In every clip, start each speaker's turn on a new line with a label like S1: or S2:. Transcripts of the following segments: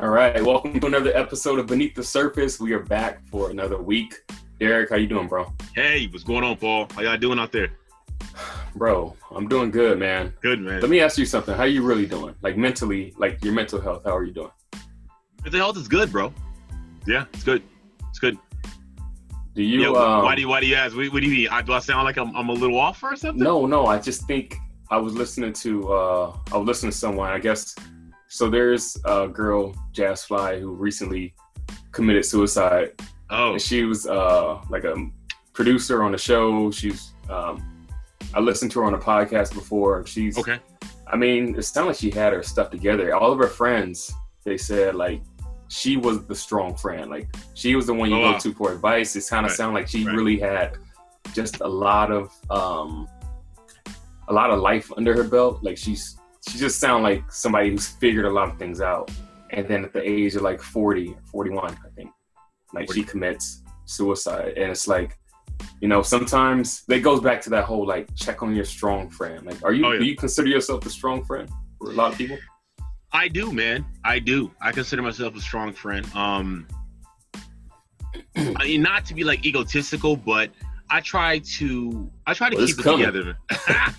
S1: All right, welcome to another episode of Beneath the Surface. We are back for another week. Derek, how you doing, bro?
S2: Hey, what's going on, Paul? How y'all doing out there?
S1: Bro, I'm doing good, man.
S2: Good, man.
S1: Let me ask you something. How you really doing? Like mentally, like your mental health. How are you doing?
S2: Mental health is good, bro. Yeah, it's good. It's good.
S1: Do you?
S2: yeah,
S1: um,
S2: why do you Why do you ask? What, what do you mean? I, do I sound like I'm, I'm a little off or something?
S1: No, no. I just think I was listening to. uh I was listening to someone. I guess. So there's a girl, Jazz Fly, who recently committed suicide.
S2: Oh,
S1: And she was uh like a producer on the show. She's. um I listened to her on a podcast before. She's.
S2: okay.
S1: I mean, it sounded like she had her stuff together. All of her friends, they said like she was the strong friend. Like she was the one you
S2: Oh,
S1: go
S2: wow.
S1: to for advice. It kind of
S2: Right,
S1: sounded like she
S2: right.
S1: really had just a lot of um a lot of life under her belt. Like she's she just sounded like somebody who's figured a lot of things out. And then at the age of like 40, 41, I think, like
S2: 40.
S1: she commits suicide. And it's like, you know, sometimes it goes back to that whole like check on your strong friend. Like, are you
S2: Oh, yeah.
S1: do you consider yourself a strong friend for a lot of people?
S2: I do, man. I do. I consider myself a strong friend. Um, I mean, not to be like egotistical, but I try to. I try to
S1: Well,
S2: keep it
S1: coming.
S2: together.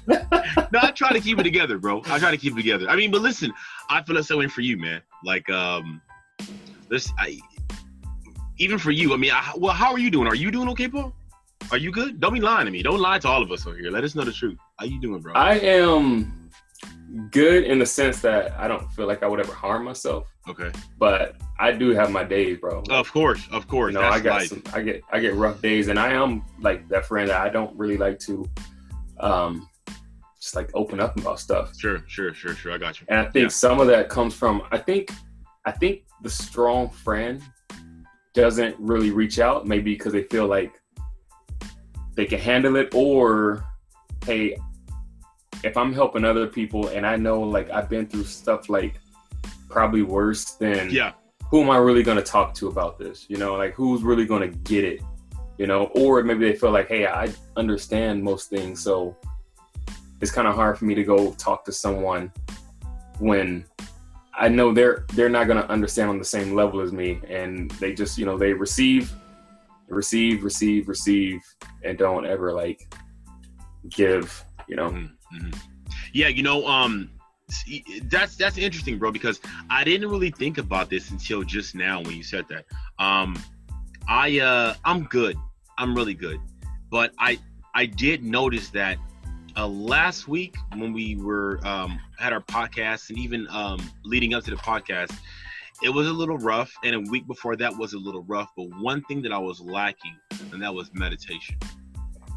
S2: no, I try to keep it together, bro. I try to keep it together. I mean, but listen, I feel the same way for you, man. Like, um, this, I, even for you. I mean, I, well, how are you doing? Are you doing okay, Paul? Are you good? Don't be lying to me. Don't lie to all of us over here. Let us know the truth. How you doing, bro?
S1: I am good in the sense that I don't feel like I would ever harm myself,
S2: okay.
S1: but I do have my days, bro.
S2: Of course, of course.
S1: you know, I got
S2: life.
S1: some, I get, I get rough days, and I am like that friend that I don't really like to, um, just like open up about stuff.
S2: Sure, sure, sure, sure. I got you.
S1: And I think
S2: Yeah.
S1: some of that comes from I think I think the strong friend doesn't really reach out, maybe because they feel like they can handle it, or hey, if I'm helping other people and I know like I've been through stuff like probably worse than
S2: Yeah,
S1: who am I really gonna talk to about this? You know, like who's really gonna get it? You know, or maybe they feel like, hey, I understand most things, so it's kind of hard for me to go talk to someone when I know they're they're not gonna understand on the same level as me, and they just you know they receive, receive, receive, receive, and don't ever like give. You know,
S2: Mhm, mhm. Yeah, you know, um, that's that's interesting, bro. Because I didn't really think about this until just now when you said that. Um, I uh, I'm good. I'm really good, but I I did notice that uh, last week when we were um, had our podcast and even um, leading up to the podcast, it was a little rough, and a week before that was a little rough. But one thing that I was lacking, and that was meditation.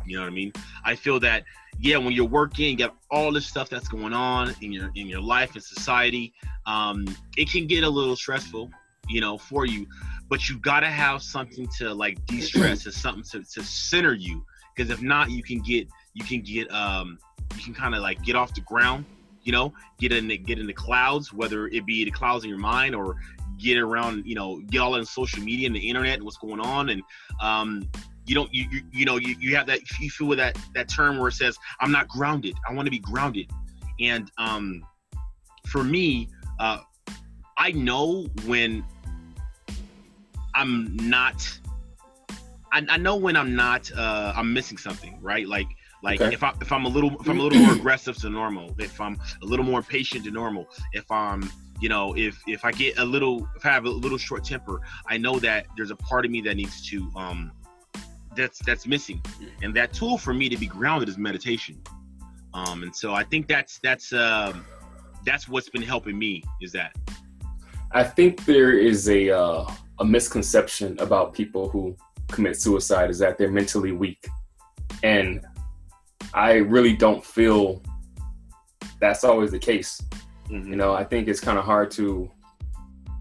S2: You know what I mean? I feel that yeah, when you're working, you got all this stuff that's going on in your in your life and society. Um, it can get a little stressful, you know, for you. But you gotta have something to like de-stress and something to, to center you. Because if not, you can get you can get um you can kind of like get off the ground, you know, get in the get in the clouds, whether it be the clouds in your mind or get around, you know, get all in social media and the internet and what's going on and um you don't you you, you know you, you have that you feel with that that term where it says i'm not grounded. I want to be grounded. And um for me uh i know when i'm not i, I know when i'm not uh i'm missing something right? Like like
S1: Okay.
S2: if i if i'm a little if i'm a little more aggressive to normal if i'm a little more patient to normal if i'm you know if if i get a little if i have a little short temper i know that there's a part of me that needs to um that's that's missing. And that tool for me to be grounded is meditation. Um and so i think that's that's um that's what's been helping me is that.
S1: I think there is a uh, a misconception about people who commit suicide is that they're mentally weak, and I really don't feel that's always the case. You know, I think it's kind of hard to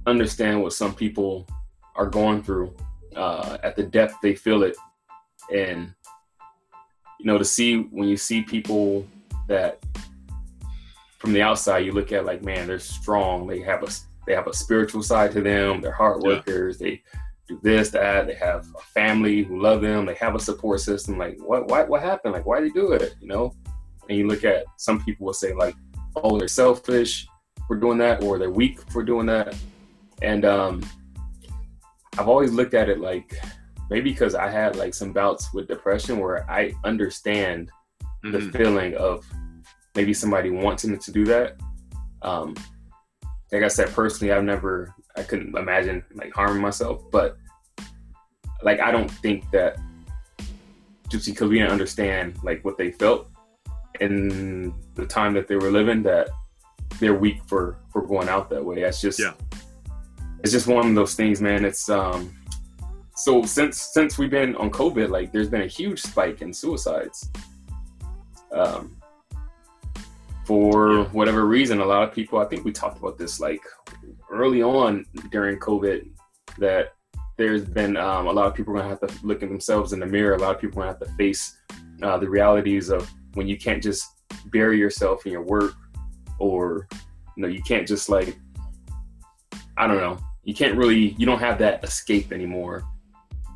S1: understand what some people are going through uh, at the depth they feel it, and you know, to see when you see people that from the outside you look at like, man, they're strong. They have a they have a spiritual side to them. They're hard
S2: Yeah.
S1: workers. They do this, that. They have a family who love them. They have a support system. Like, what, what, what happened? Like, why do they do it? You know? And you look at some people will say like, oh, they're selfish for doing that, or they're weak for doing that. And um, I've always looked at it like maybe because I had like some bouts with depression where I understand mm-hmm. the feeling of maybe somebody wanting to do that. Um, like I said, personally, I've never, I couldn't imagine like harming myself, but like I don't think that just because we didn't understand like what they felt in the time that they were living, that they're weak for for going out that way. That's just yeah. It's just one of those things, man. It's um so since since we've been on COVID, like there's been a huge spike in suicides. Um, for yeah. whatever reason, a lot of people. I think we talked about this like early on during COVID that there's been um, a lot of people are gonna have to look at themselves in the mirror. A lot of people are gonna have to face uh, the realities of when you can't just bury yourself in your work, or you know, you can't just like I don't know, you can't really, you don't have that escape anymore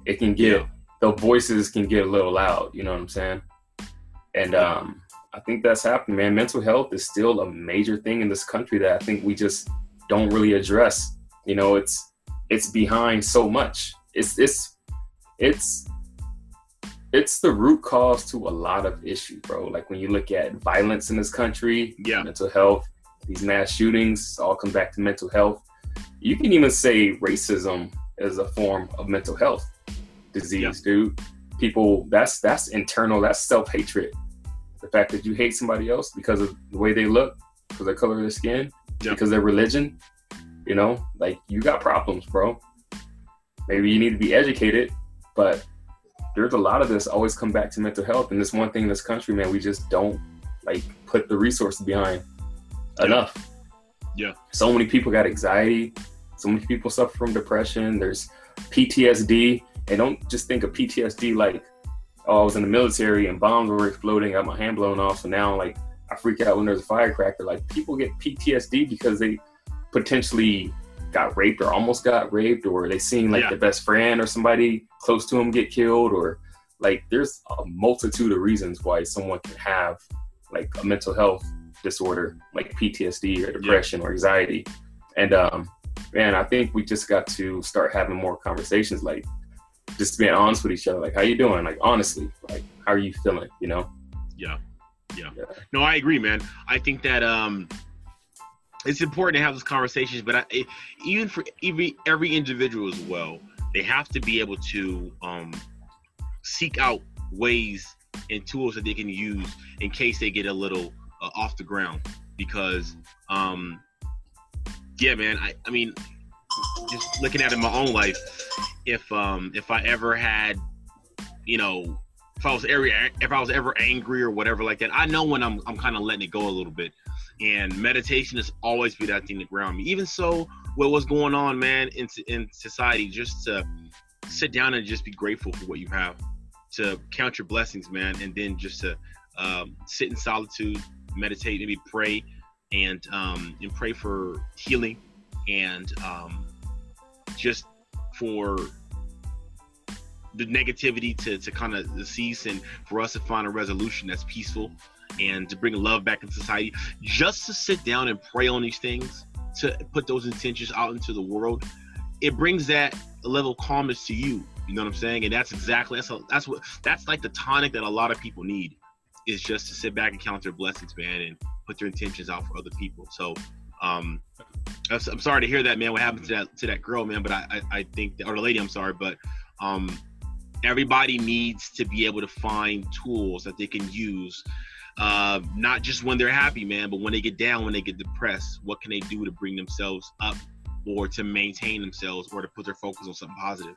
S1: it can get yeah. the voices can get a little loud. You know what I'm saying? And um, I think that's happening, man. Mental health is still a major thing in this country that I think we just don't really address. You know, it's it's behind so much. It's it's it's it's the root cause to a lot of issues, bro. Like when you look at violence in this country,
S2: yeah,
S1: mental health, these mass shootings, all come back to mental health. You can even say racism is a form of mental health disease, yeah. dude. People, that's that's internal. That's self hatred. The fact that you hate somebody else because of the way they look, because of the color of their skin, yeah. because of their religion. You know, like you got problems, bro. Maybe you need to be educated, but there's a lot of this always come back to mental health. And this one thing in this country, man, we just don't like put the resources behind enough.
S2: Yeah.
S1: So many people got anxiety. So many people suffer from depression. There's PTSD. And don't just think of PTSD like, oh, I was in the military and bombs were exploding, got my hand blown off, so now like I freak out when there's a firecracker. Like people get PTSD because they potentially got raped or almost got raped, or they seen like yeah. their best friend or somebody close to them get killed, or like there's a multitude of reasons why someone can have like a mental health disorder like PTSD or depression yeah. or anxiety. And um man, I think we just got to start having more conversations like just being honest with each other. Like, how you doing? Like, honestly, like, how are you feeling? You know?
S2: Yeah. Yeah. yeah. No, I agree, man. I think that um, it's important to have those conversations, but I, even for every every individual as well, they have to be able to um, seek out ways and tools that they can use in case they get a little uh, off the ground. Because, um, yeah, man, I, I mean, just looking at it in my own life, if um if I ever had, you know, if I was ever if I was ever angry or whatever like that, I know when I'm I'm kind of letting it go a little bit. And meditation has always been that thing to ground me. Even so, what was going on, man, in in society, just to sit down and just be grateful for what you have, to count your blessings, man, and then just to um, sit in solitude, meditate, maybe pray, and um, and pray for healing and um, just for the negativity to, to kind of cease and for us to find a resolution that's peaceful and to bring love back in society. Just to sit down and pray on these things to put those intentions out into the world it brings that level of calmness to you. You know what i'm saying? And that's exactly that's a, that's what that's like the tonic that a lot of people need is just to sit back and count their blessings man and put their intentions out for other people. So um I'm sorry to hear that, man. What happened to that to that girl, man? But I, I, I think, that, or the lady, I'm sorry, but um, everybody needs to be able to find tools that they can use, uh, not just when they're happy, man, but when they get down, when they get depressed. What can they do to bring themselves up, or to maintain themselves, or to put their focus on something positive?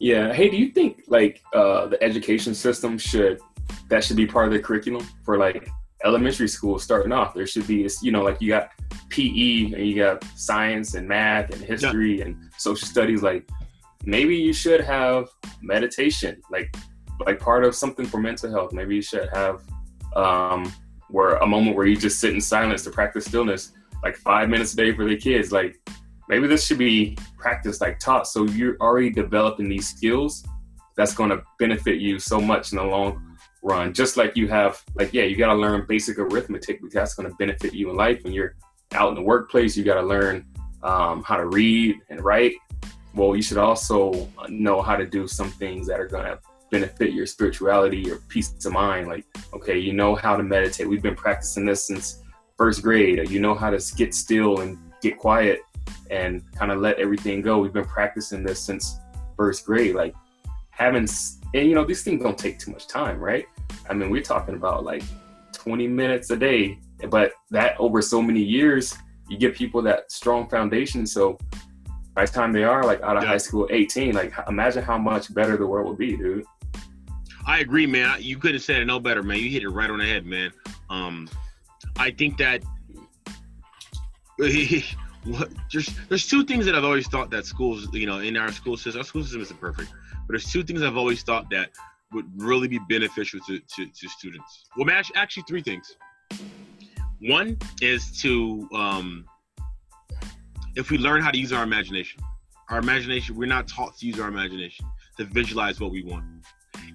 S1: Yeah. Hey, do you think like uh, the education system should that should be part of the curriculum for like elementary school starting off? There should be, you know, like you got PE and you got science and math and history yeah. and social studies, like maybe you should have meditation, like like part of something for mental health. Maybe you should have um, where a moment where you just sit in silence to practice stillness, like five minutes a day for the kids. Like maybe this should be practiced, like taught, so you're already developing these skills that's going to benefit you so much in the long run. Just like you have, like yeah, you got to learn basic arithmetic because that's going to benefit you in life when you're out in the workplace, you got to learn um, how to read and write. Well, you should also know how to do some things that are going to benefit your spirituality, your peace of mind. Like, okay, you know how to meditate. We've been practicing this since first grade. You know how to get still and get quiet and kind of let everything go. We've been practicing this since first grade. Like, having, and you know, these things don't take too much time, right? I mean, we're talking about like 20 minutes a day, but that over so many years, you give people that strong foundation. So by the time they are like out of yeah. high school, 18, like imagine how much better the world would be, dude.
S2: I agree, man. You couldn't have said it no better, man. You hit it right on the head, man. Um, I think that there's there's two things that I've always thought that schools, you know, in our school system, our school system isn't perfect, but there's two things I've always thought that would really be beneficial to, to, to students. Well, actually, three things. One is to, um, if we learn how to use our imagination, our imagination, we're not taught to use our imagination to visualize what we want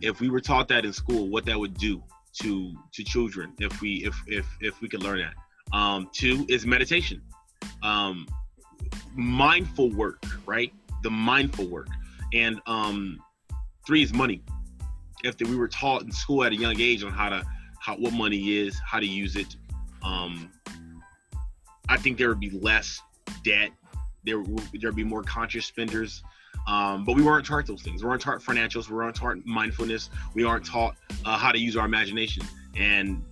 S2: if we were taught that in school, what that would do to to children if we if if if we could learn that. Um, two is meditation, um, mindful work, right? The mindful work, and um, three is money. If we were taught in school at a young age on how to how what money is, how to use it, um, I think there would be less debt. There would there would be more conscious spenders. Um, but we weren't taught those things. We weren't taught financials. We weren't taught mindfulness. We aren't taught uh, how to use our imagination. And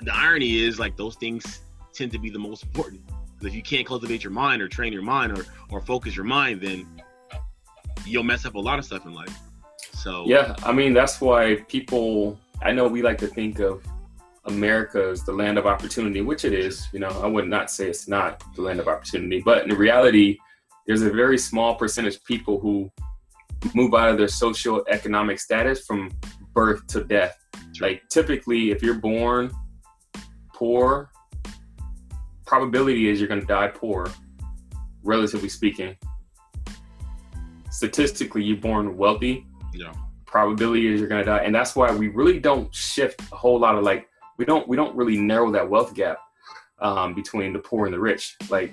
S2: the irony is, like, those things tend to be the most important. If you can't cultivate your mind or train your mind or, or focus your mind, then you'll mess up a lot of stuff in life. So,
S1: yeah, I mean, that's why people, I know we like to think of America as the land of opportunity, which it is. You know, I would not say it's not the land of opportunity, but in reality, there's a very small percentage of people who move out of their social economic status from birth to death. Like typically, if you're born poor, probability is you're going to die poor, relatively speaking. Statistically, you're born wealthy.
S2: Yeah.
S1: Probability is you're going to die, and that's why we really don't shift a whole lot of like we don't we don't really narrow that wealth gap um, between the poor and the rich. Like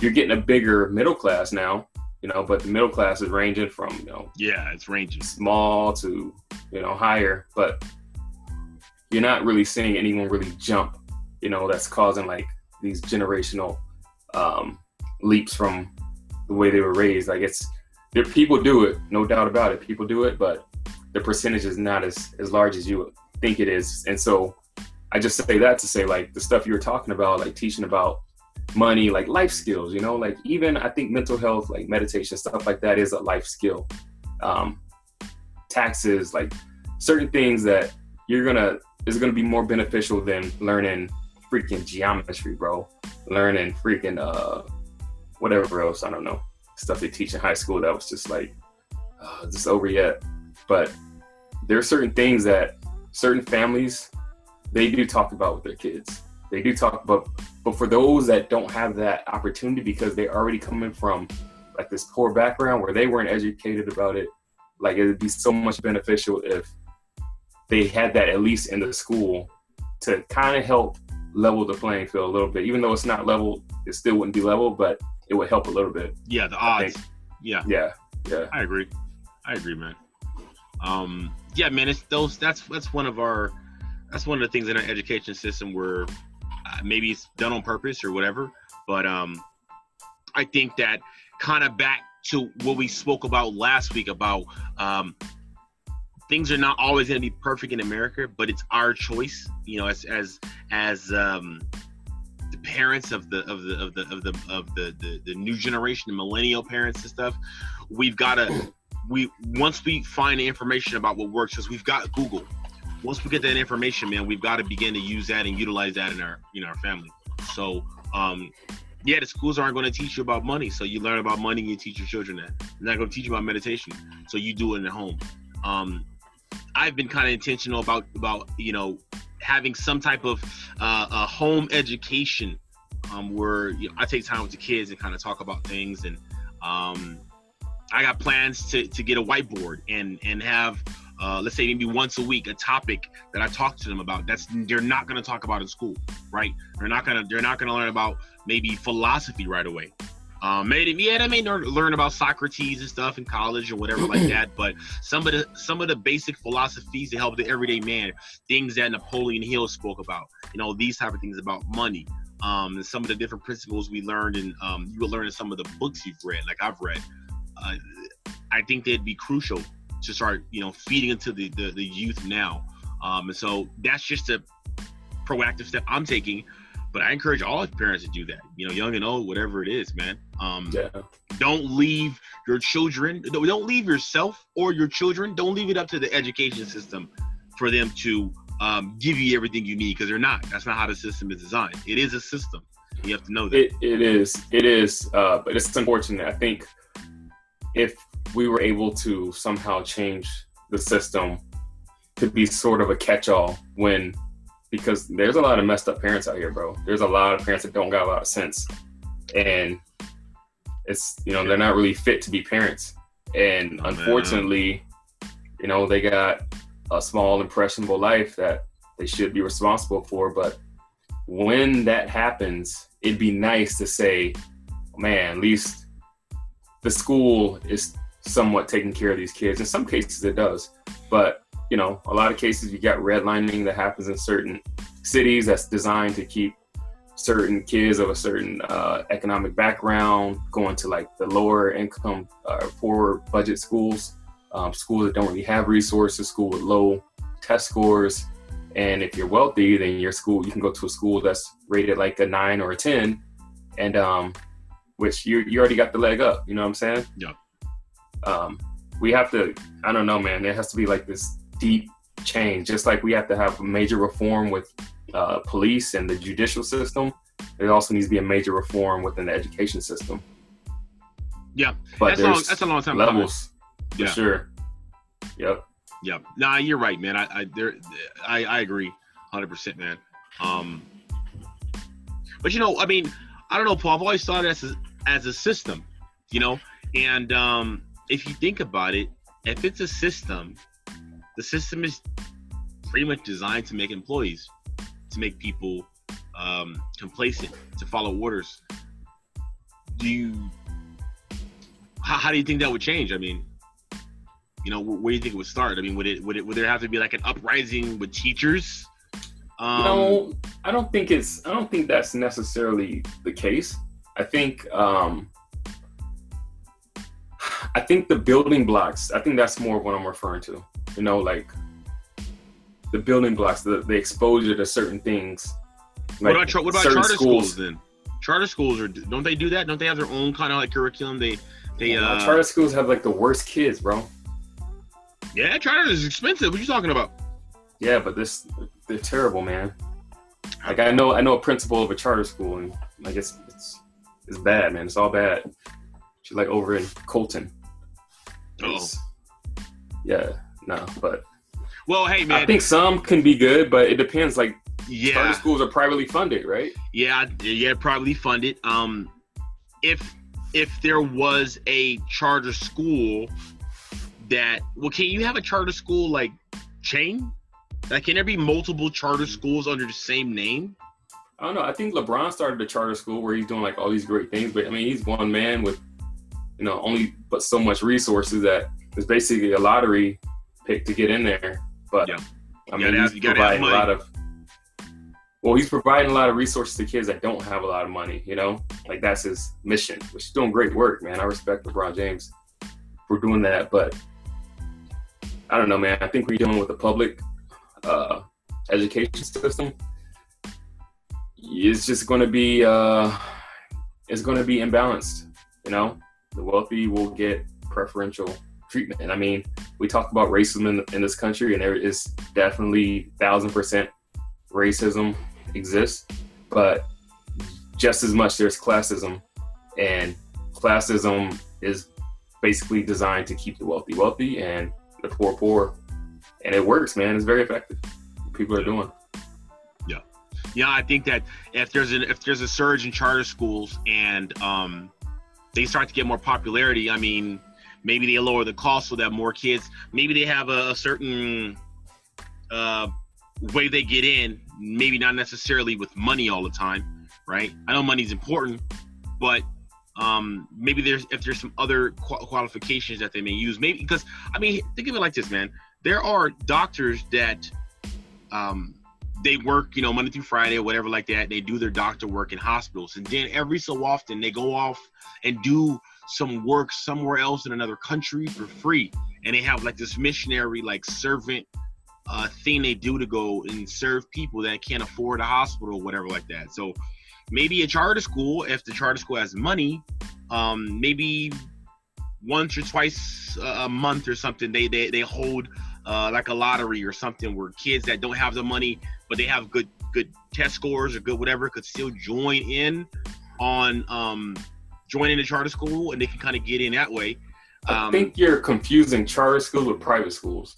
S1: you're getting a bigger middle class now, you know, but the middle class is ranging from, you know,
S2: yeah, it's ranging
S1: small to, you know, higher, but you're not really seeing anyone really jump, you know, that's causing like these generational um, leaps from the way they were raised. Like it's, people do it, no doubt about it. People do it, but the percentage is not as as large as you think it is. And so I just say that to say like the stuff you were talking about, like teaching about money, like life skills, you know, like even I think mental health, like meditation, stuff like that is a life skill. Um, taxes, like certain things that you're gonna is gonna be more beneficial than learning freaking geometry, bro. Learning freaking uh whatever else, I don't know. Stuff they teach in high school that was just like ah, just over yet. But there are certain things that certain families they do talk about with their kids they do talk about but for those that don't have that opportunity because they're already coming from like this poor background where they weren't educated about it like it would be so much beneficial if they had that at least in the school to kind of help level the playing field a little bit even though it's not level it still wouldn't be level but it would help a little bit
S2: yeah the odds yeah
S1: yeah yeah
S2: i agree i agree man um yeah man it's those that's that's one of our that's one of the things in our education system where maybe it's done on purpose or whatever. But um, I think that kind of back to what we spoke about last week about um, things are not always going to be perfect in America, but it's our choice. You know, as as as um, the parents of the of the of the of the of the the, the new generation, the millennial parents and stuff, we've got to we once we find information about what works, because we've got Google, once we get that information, man, we've got to begin to use that and utilize that in our in our family. So um, yeah, the schools aren't going to teach you about money, so you learn about money and you teach your children that. They're not going to teach you about meditation, so you do it at home. Um, I've been kind of intentional about about you know having some type of uh, a home education um, where you know, I take time with the kids and kind of talk about things and um, I got plans to, to get a whiteboard and and have uh, let's say maybe once a week, a topic that I talk to them about. That's they're not going to talk about in school, right? They're not gonna they're not gonna learn about maybe philosophy right away. Um, maybe yeah, they may learn about Socrates and stuff in college or whatever like that. But some of the some of the basic philosophies to help the everyday man, things that Napoleon Hill spoke about, you know, these type of things about money, um, and some of the different principles we learned and um, you will learn in some of the books you've read, like I've read. Uh, I think they'd be crucial to start, you know, feeding into the, the, the youth now. Um, and so that's just a proactive step I'm taking. But I encourage all parents to do that, you know, young and old, whatever it is, man. Um, yeah. Don't leave your children, don't leave yourself or your children, don't leave it up to the education system for them to um, give you everything you need because they're not. That's not how the system is designed. It is a system. You have to know that.
S1: It, it is. It is. Uh, but it's unfortunate. I think if we were able to somehow change the system to be sort of a catch-all when because there's a lot of messed up parents out here, bro. There's a lot of parents that don't got a lot of sense. And it's you know, they're not really fit to be parents. And oh, unfortunately, man. you know, they got a small impressionable life that they should be responsible for. But when that happens, it'd be nice to say, man, at least the school is somewhat taking care of these kids. In some cases, it does, but you know, a lot of cases you got redlining that happens in certain cities that's designed to keep certain kids of a certain uh, economic background going to like the lower income, uh, poor budget schools, um, schools that don't really have resources, school with low test scores. And if you're wealthy, then your school you can go to a school that's rated like a nine or a ten, and um, which you you already got the leg up. You know what I'm saying?
S2: Yeah.
S1: Um, we have to. I don't know, man. There has to be like this deep change, just like we have to have a major reform with uh, police and the judicial system. There also needs to be a major reform within the education system.
S2: Yeah, but that's, long, that's a long time.
S1: Levels, for yeah. sure. Yep.
S2: Yep. Nah, you're right, man. I I there I, I agree, hundred percent, man. Um, but you know, I mean, I don't know, Paul. I've always thought as a, as a system, you know, and um, if you think about it, if it's a system, the system is pretty much designed to make employees, to make people um, complacent, to follow orders. Do you? How, how do you think that would change? I mean, you know, where do you think it would start? I mean, would it would it would there have to be like an uprising with teachers?
S1: Um, no, I don't think it's. I don't think that's necessarily the case. I think um, I think the building blocks, I think that's more what I'm referring to. You know, like the building blocks, the, the exposure to certain things.
S2: Like what about, what about charter schools. schools. then? Charter schools are don't they do that? Don't they have their own kind of like curriculum? They they yeah, uh,
S1: charter schools have like the worst kids, bro.
S2: Yeah, charter is expensive. What are you talking about?
S1: Yeah, but this they're terrible, man. Like I know I know a principal of a charter school and like it's it's it's bad, man. It's all bad. She's like over in Colton.
S2: Oh.
S1: Yeah, no, but
S2: well, hey man,
S1: I think some can be good, but it depends. Like, yeah, charter schools are privately funded, right?
S2: Yeah, yeah, privately funded. Um, if if there was a charter school that well, can you have a charter school like chain? Like, can there be multiple charter schools under the same name?
S1: I don't know. I think LeBron started a charter school where he's doing like all these great things, but I mean, he's one man with you know, only but so much resources that it's basically a lottery pick to get in there. But yeah. I mean, he's have, providing a lot of. Well, he's providing a lot of resources to kids that don't have a lot of money. You know, like that's his mission, which is doing great work, man. I respect LeBron James for doing that, but I don't know, man. I think we're dealing with the public uh, education system. It's just going to be uh, it's going to be imbalanced. You know, the wealthy will get preferential treatment. I mean, we talk about racism in, in this country, and there is definitely thousand percent racism exists, but just as much there's classism, and classism is basically designed to keep the wealthy wealthy and the poor poor, and it works, man. It's very effective. People are doing.
S2: Yeah, yeah. I think that if there's an if there's a surge in charter schools and um, they start to get more popularity, I mean, maybe they lower the cost so that more kids, maybe they have a, a certain uh, way they get in, maybe not necessarily with money all the time, right? I know money's important, but um, maybe there's if there's some other qualifications that they may use, maybe because I mean, think of it like this, man. There are doctors that um, they work, you know, Monday through Friday or whatever like that. They do their doctor work in hospitals, and then every so often they go off and do some work somewhere else in another country for free, and they have like this missionary like servant uh, thing they do to go and serve people that can't afford a hospital or whatever like that. So maybe a charter school, if the charter school has money, um, maybe once or twice a month or something, they they, they hold uh, like a lottery or something where kids that don't have the money but they have good good test scores or good whatever could still join in on um, joining the charter school and they can kind of get in that way.
S1: Um, I think you're confusing charter schools with private schools.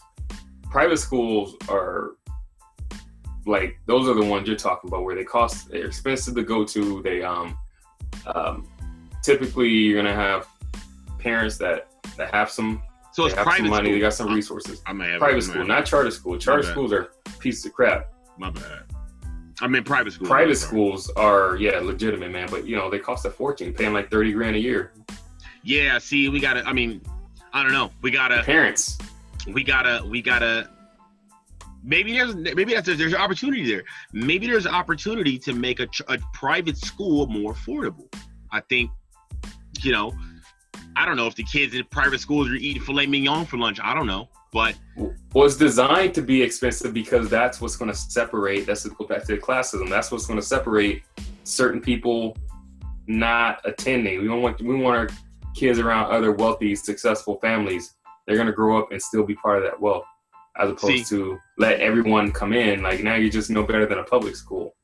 S1: Private schools are like those are the ones you're talking about where they cost they're expensive to go to. They um, um typically you're gonna have parents that that have some
S2: so it's private
S1: money,
S2: school.
S1: they got some resources.
S2: I may have
S1: private school, not charter school. Charter schools are pieces of crap.
S2: My bad. I mean private schools.
S1: Private schools are yeah legitimate, man, but you know they cost a fortune, paying like thirty grand a year.
S2: Yeah, see, we gotta. I mean, I don't know. We gotta
S1: parents.
S2: We gotta. We gotta. Maybe there's maybe that's there's an opportunity there. Maybe there's an opportunity to make a, a private school more affordable. I think, you know, I don't know if the kids in private schools are eating filet mignon for lunch. I don't know, but
S1: was designed to be expensive because that's what's going to separate. That's to go back to the classism. That's what's going to separate certain people not attending. We don't want we want our kids around other wealthy, successful families. They're going to grow up and still be part of that wealth, as opposed See, to let everyone come in. Like now, you just no better than a public school.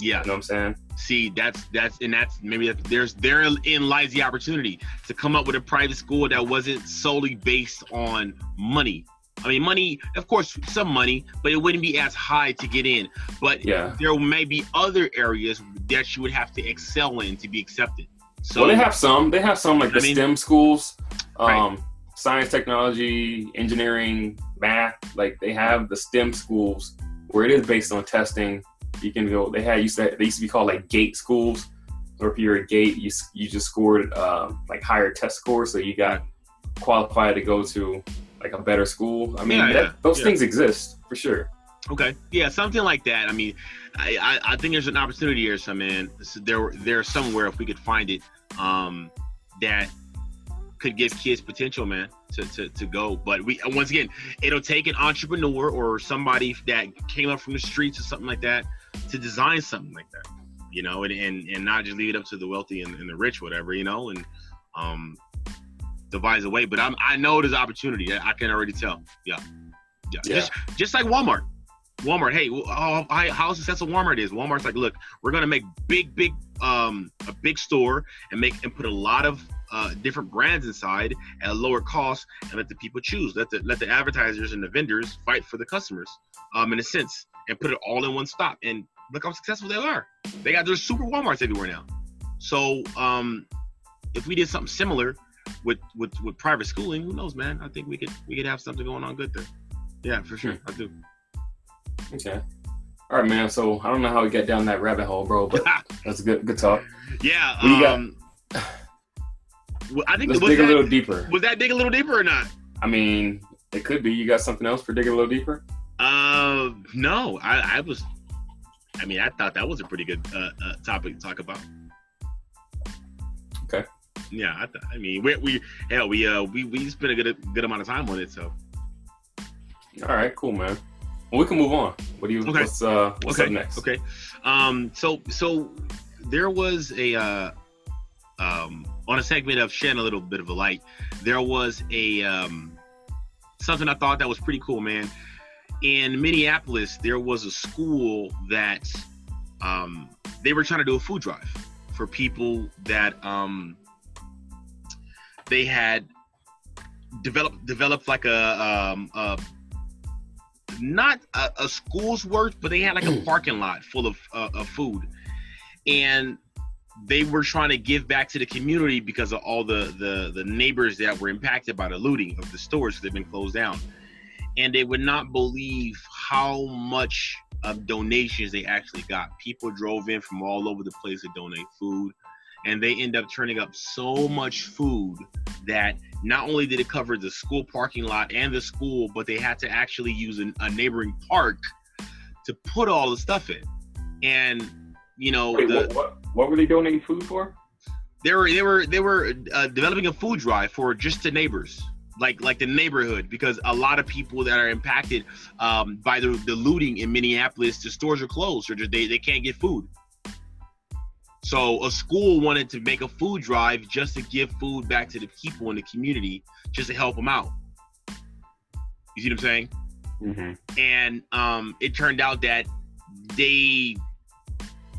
S2: Yeah,
S1: you know what I'm saying.
S2: See, that's that's and that's maybe that's, there's therein lies the opportunity to come up with a private school that wasn't solely based on money. I mean, money, of course, some money, but it wouldn't be as high to get in. But
S1: yeah.
S2: there may be other areas that you would have to excel in to be accepted. So
S1: well, they have some. They have some like the mean, STEM schools, um,
S2: right.
S1: science, technology, engineering, math. Like they have the STEM schools where it is based on testing you can go. They had used to they used to be called like GATE schools. Or if you're a GATE, you you just scored uh, like higher test scores, so you got qualified to go to like a better school. I mean,
S2: yeah,
S1: that,
S2: yeah,
S1: those
S2: yeah.
S1: things exist for sure.
S2: Okay, yeah, something like that. I mean, I, I, I think there's an opportunity here, man. So there there's somewhere if we could find it, um, that could give kids potential, man, to, to, to go. But we once again, it'll take an entrepreneur or somebody that came up from the streets or something like that to design something like that, you know, and, and, and not just leave it up to the wealthy and, and the rich, whatever, you know, and um, devise a way. But I'm, I know there's opportunity. I, I can already tell. Yeah. Yeah.
S1: yeah.
S2: Just, just like Walmart. Walmart, hey, how, how successful Walmart is. Walmart's like, look, we're gonna make big, big, um, a big store and make and put a lot of uh, different brands inside at a lower cost and let the people choose. Let the let the advertisers and the vendors fight for the customers, um, in a sense, and put it all in one stop. And look how successful they are. They got their super WalMarts everywhere now. So um, if we did something similar with, with with private schooling, who knows, man? I think we could we could have something going on good there. Yeah, for sure. I do.
S1: Okay. All right, man. So I don't know how we get down that rabbit hole, bro, but that's a good good talk.
S2: Yeah.
S1: What you um, got?
S2: I think
S1: let's dig
S2: that,
S1: a little deeper.
S2: Was that dig a little deeper or not?
S1: I mean, it could be. You got something else for digging a little deeper?
S2: Uh, no. I, I was I mean, I thought that was a pretty good uh, uh, topic to talk about.
S1: Okay.
S2: Yeah, I, th- I mean, we, we hell, we uh, we we spent a good good amount of time on it, so.
S1: All right, cool, man. Well, we can move on. What do you? Okay. What's uh, what's
S2: okay.
S1: up next?
S2: Okay. Um. So so there was a uh, um on a segment of shedding a little bit of a light. There was a um something I thought that was pretty cool, man in Minneapolis, there was a school that um, they were trying to do a food drive for people that um, they had developed developed like a, um, a not a, a, school's worth, but they had like a parking lot full of, uh, of food, and they were trying to give back to the community because of all the the the neighbors that were impacted by the looting of the stores that have been closed down and they would not believe how much of donations they actually got. People drove in from all over the place to donate food and they end up turning up so much food that not only did it cover the school parking lot and the school but they had to actually use an, a neighboring park to put all the stuff in. And you know
S1: Wait,
S2: the,
S1: what, what, what were they donating food for?
S2: they were they were they were uh, developing a food drive for just the neighbors like like the neighborhood because a lot of people that are impacted um, by the, the looting in minneapolis the stores are closed or they, they can't get food. So a school wanted to make a food drive just to give food back to the people in the community just to help them out. You see what i'm saying?
S1: Mm-hmm.
S2: and um, it turned out that they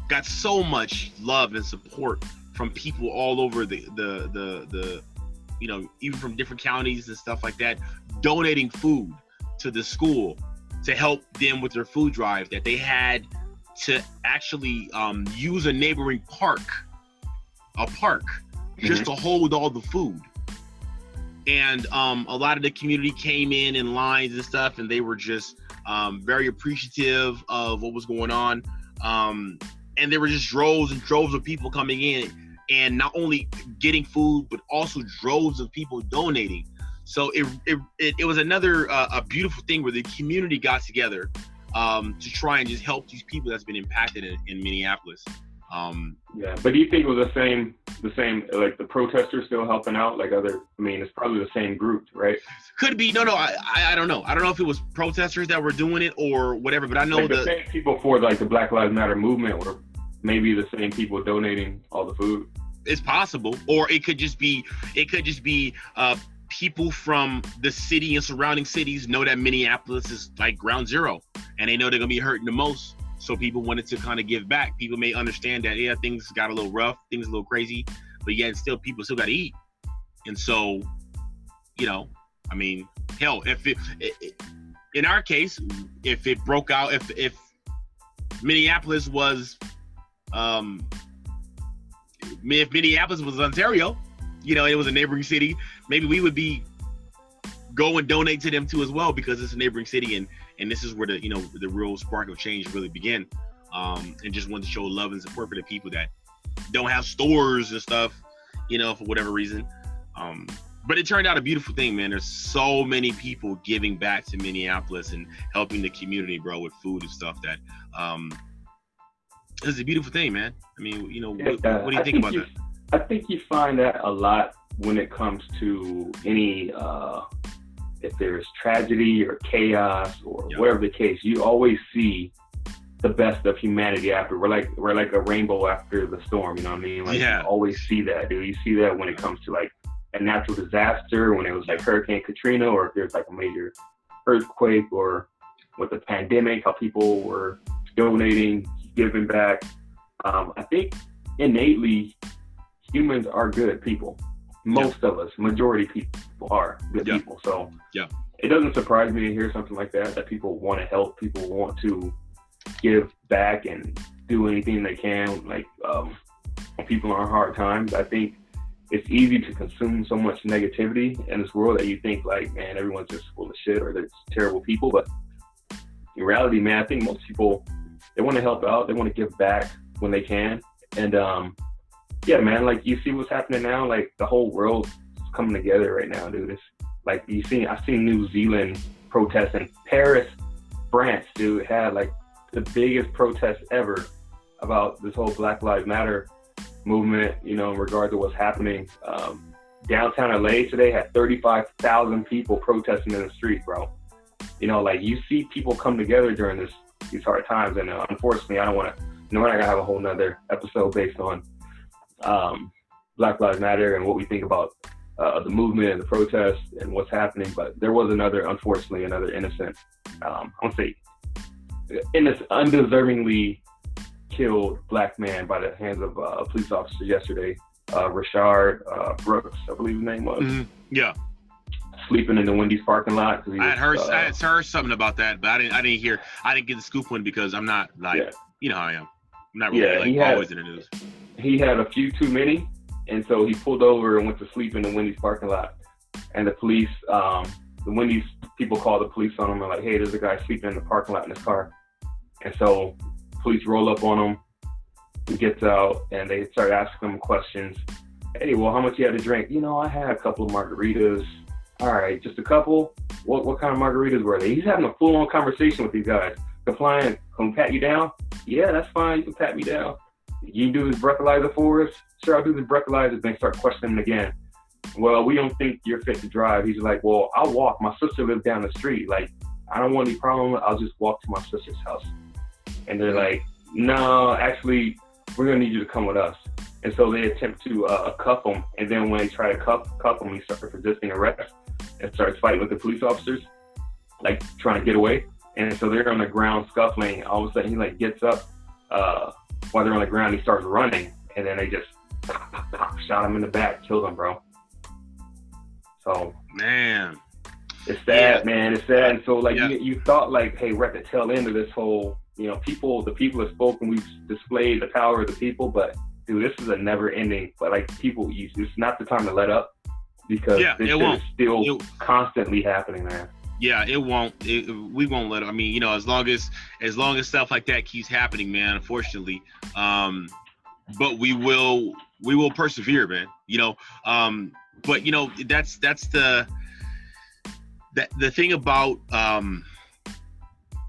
S2: got so much love and support from people all over the the the, the you know even from different counties and stuff like that donating food to the school to help them with their food drive that they had to actually um, use a neighboring park a park just to hold all the food. And um, a lot of the community came in in lines and stuff and they were just um, very appreciative of what was going on. Um, and there were just droves and droves of people coming in and not only getting food but also droves of people donating so it it, it, it was another uh, a beautiful thing where the community got together um, to try and just help these people that's been impacted in, in minneapolis um,
S1: Yeah, but do you think it was the same, the same, like the protesters still helping out, like other? I mean, it's probably the same group, right?
S2: could be no no I, I i don't know i don't know if it was protesters that were doing it or whatever but i know
S1: like the
S2: the
S1: same people for like the Black Lives Matter movement were maybe the same people donating all the food.
S2: it's possible or it could just be it could just be uh people from the city and surrounding cities know that minneapolis is like ground zero and they know they're gonna be hurting the most. So people wanted to kind of give back. People may understand that yeah things got a little rough things a little crazy but yet still people still got to eat. And so you know i mean hell if it, it in our case if it broke out if if minneapolis was um if minneapolis was ontario. You know it was a neighboring city. Maybe we would be go and donate to them too as well because it's a neighboring city and and this is where the you know the real spark of change really begin um and just want to show love and support for the people that don't have stores and stuff you know for whatever reason. Um but it turned out a beautiful thing man. There's so many people giving back to minneapolis and helping the community bro with food and stuff that um it's a beautiful thing man i mean you know what, what do you
S1: I
S2: think about
S1: you,
S2: that
S1: I think you find that a lot when it comes to any, uh, if there's tragedy or chaos or whatever the case, you always see the best of humanity after. We're like we're like a rainbow after the storm. You know what I mean? Like
S2: Yeah.
S1: you always see that, dude. You see that when it comes to like a natural disaster, when it was like Hurricane Katrina, or if there's like a major earthquake, or with the pandemic, how people were donating, giving back. Um, I think innately humans are good people. Most of us, majority people are good
S2: Yeah.
S1: people. So
S2: Yeah.
S1: it doesn't surprise me to hear something like that. That people want to help, people want to give back and do anything they can. Like um, people are in hard times, I think it's easy to consume so much negativity in this world that you think like, man, everyone's just full of shit or they're terrible people. But in reality, man, I think most people they want to help out, they want to give back when they can, and um, yeah, man, like you see what's happening now, like the whole world is coming together right now, dude. It's like you see, I seen New Zealand protesting, Paris, France, dude, had like the biggest protest ever about this whole Black Lives Matter movement, you know, in regard to what's happening. Um, downtown LA today had 35,000 people protesting in the street, bro. You know, like you see people come together during this these hard times, and uh, unfortunately, I don't want to. You know, we're not gonna have a whole nother episode based on um, Black Lives Matter and what we think about uh, the movement and the protests and what's happening. But there was another, unfortunately, another innocent. Um, I won't say innocent, undeservingly killed black man by the hands of uh, a police officer yesterday. Uh, Rayshard uh, Brooks, I believe his name was,
S2: Mhm. yeah
S1: sleeping in the Wendy's parking lot. he
S2: I had heard
S1: uh,
S2: I had heard something about that, but I didn't I didn't hear I didn't get the scoop one because I'm not like
S1: Yeah.
S2: you know how I am. I'm not really
S1: Yeah, he
S2: like
S1: had-
S2: always in the news.
S1: he had a few too many, and so he pulled over and went to sleep in the Wendy's parking lot. And the police, um, the Wendy's people called the police on him and like, hey, there's a guy sleeping in the parking lot in his car. And so police roll up on him. He gets out and they start asking him questions. Hey, well, how much you had to drink? You know, I had a couple of margaritas. All right, just a couple. What what kind of margaritas were they? He's having a full on conversation with these guys. Compliant, can pat you down? Yeah, that's fine. You can pat me down. You do this breathalyzer for us? Sure, I'll do this breathalyzer. Then start questioning again. Well, we don't think you're fit to drive. He's like, well, I'll walk. My sister lives down the street. Like, I don't want any problem. I'll just walk to my sister's house. And they're like, no, actually, we're gonna need you to come with us. And so they attempt to uh, cuff him. And then when they try to cuff, cuff him, he starts resisting arrest and starts fighting with the police officers, like trying to get away. And so they're on the ground scuffling. All of a sudden, he like gets up uh, while they're on the ground. He starts running, and then they just pop, pop, pop, shot him in the back, killed him, bro. So
S2: man,
S1: it's sad, yeah. man. It's sad. And so like yeah. you, you thought like, hey, we're at the tail end of this whole, you know, people, the people have spoken. We've displayed the power of the people, but dude, this is a never ending. But like people, it's not the time to let up because yeah, this is still it, constantly happening, man.
S2: Yeah, it won't. It, we won't let. I mean, you know, as long as as long as stuff like that keeps happening, man. Unfortunately, um, but we will we will persevere, man. You know, um, but you know that's that's the that the thing about um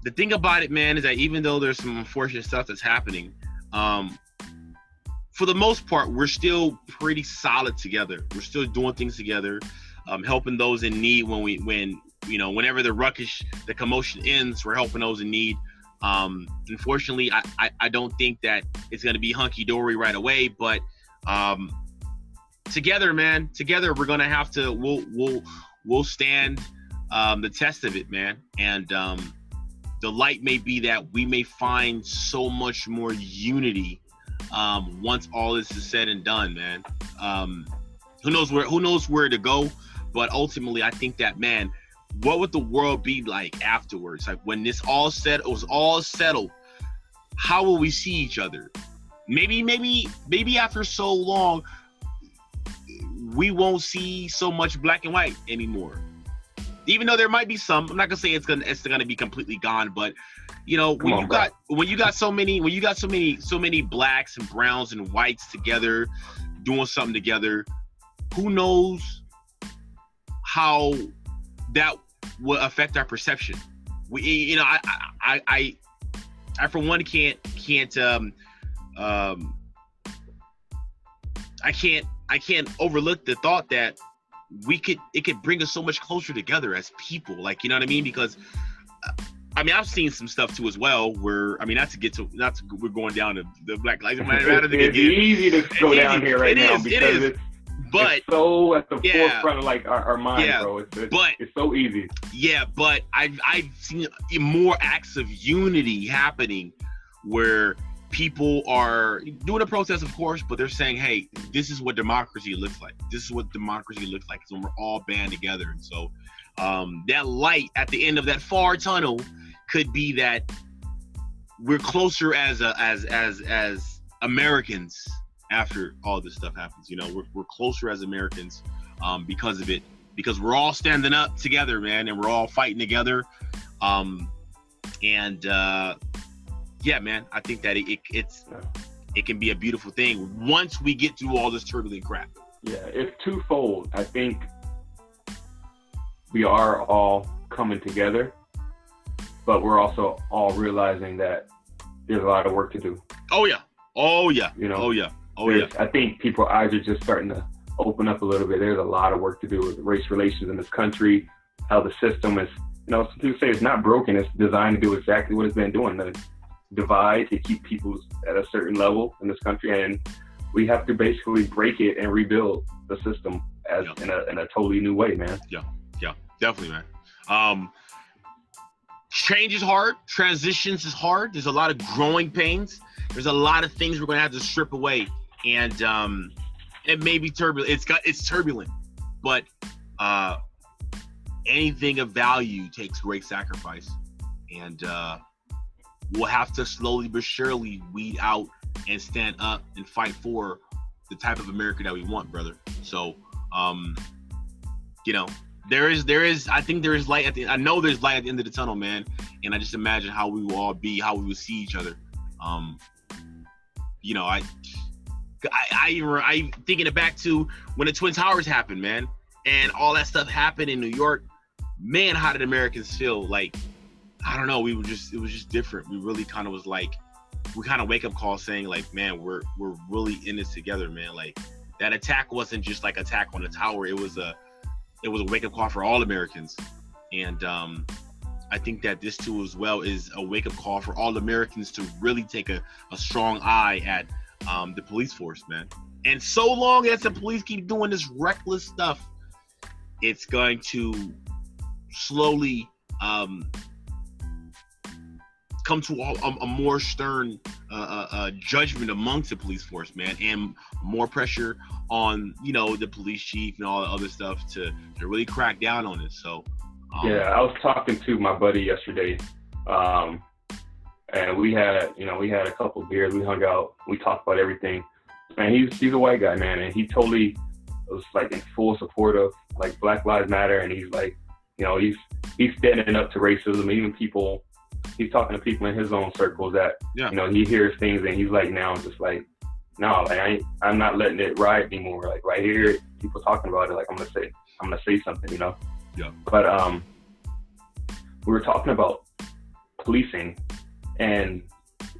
S2: the thing about it man is that even though there's some unfortunate stuff that's happening um for the most part we're still pretty solid together we're still doing things together um helping those in need when we when you know whenever the ruckus the commotion ends we're helping those in need um unfortunately i i, I don't think that it's going to be hunky-dory right away but um together, man, together we're gonna have to we'll we'll we'll stand um, the test of it, man. And um, the light may be that we may find so much more unity um, once all this is said and done, man. Um, who knows where who knows where to go, but ultimately, I think that man, what would the world be like afterwards? Like when this all said it was all settled, how will we see each other? Maybe, maybe, maybe after so long, we won't see so much black and white anymore. Even though there might be some, I'm not gonna say it's gonna it's gonna be completely gone, but you know when on, you bro. got when you got so many when you got so many so many blacks and browns and whites together doing something together, who knows how that will affect our perception. We you know I I I, I for one can't can't um um I can't I can't overlook the thought that we could it could bring us so much closer together as people. Like you know what I mean? Because uh, I mean I've seen some stuff too as well. Where I mean not to get to not to we're going down to the Black Lives Matter.
S1: it's easy to go down here right it now is, because it is. It's,
S2: but
S1: it's so at the yeah, forefront of like our, our mind, yeah, bro. It's, it's, but it's so easy.
S2: Yeah, but I've I've seen more acts of unity happening where people are doing a protest, of course, but they're saying, "Hey, this is what democracy looks like. This is what democracy looks like. when we're all band together." And so, um, that light at the end of that far tunnel could be that we're closer as a, as as as Americans after all this stuff happens. You know, we're we're closer as Americans um, because of it, because we're all standing up together, man, and we're all fighting together. Um, and uh, yeah, man, I think that it, it, it's it can be a beautiful thing once we get through all this turbulent crap.
S1: Yeah, it's twofold. I think we are all coming together, but we're also all realizing that there's a lot of work to do.
S2: Oh yeah. Oh yeah. You know. Oh yeah. Oh yeah.
S1: I think people eyes are just starting to open up a little bit. There's a lot of work to do with race relations in this country, how the system is. You know, some people say it's not broken. It's designed to do exactly what it's been doing. The divide to keep people at a certain level in this country, and we have to basically break it and rebuild the system as yeah. in, a, in a totally new way, man.
S2: Yeah, yeah, definitely, man. Um, change is hard. Transitions is hard. There's a lot of growing pains. There's a lot of things we're gonna have to strip away, and um, it may be turbulent. It's got it's turbulent, but uh, anything of value takes great sacrifice, and uh, we'll have to slowly but surely weed out and stand up and fight for the type of America that we want, brother. So, um, you know, there is there is I think there is light at the I know there's light at the end of the tunnel, man. And I just imagine how we will all be, how we will see each other. Um, you know, I I I, I thinking it back to when the Twin Towers happened, man, and all that stuff happened in New York. Man, how did Americans feel? Like, I don't know. We were just it was just different. We really kind of was like, we kind of wake up call saying like, man, we're we're really in this together, man. Like that attack wasn't just like attack on the tower. It was a it was a wake up call for all Americans, and um, I think that this too as well is a wake up call for all Americans to really take a, a strong eye at um, the police force, man. And so long as the police keep doing this reckless stuff, it's going to slowly um, come to a, a more stern uh, uh, uh, judgment amongst the police force, man, and more pressure on you know the police chief and all the other stuff to to really crack down on it. So
S1: um, yeah, I was talking to my buddy yesterday, um, and we had you know we had a couple beers, we hung out, we talked about everything. And he's he's a white guy, man, and he totally was like in full support of like Black Lives Matter, and he's like, you know, he's he's standing up to racism. Even people, he's talking to people in his own circles that yeah. you know he hears things, and he's like now just like no, like I ain't, I'm not letting it ride anymore. Like right here, people talking about it. Like I'm gonna say, I'm gonna say something, you know.
S2: Yeah.
S1: But um, we were talking about policing, and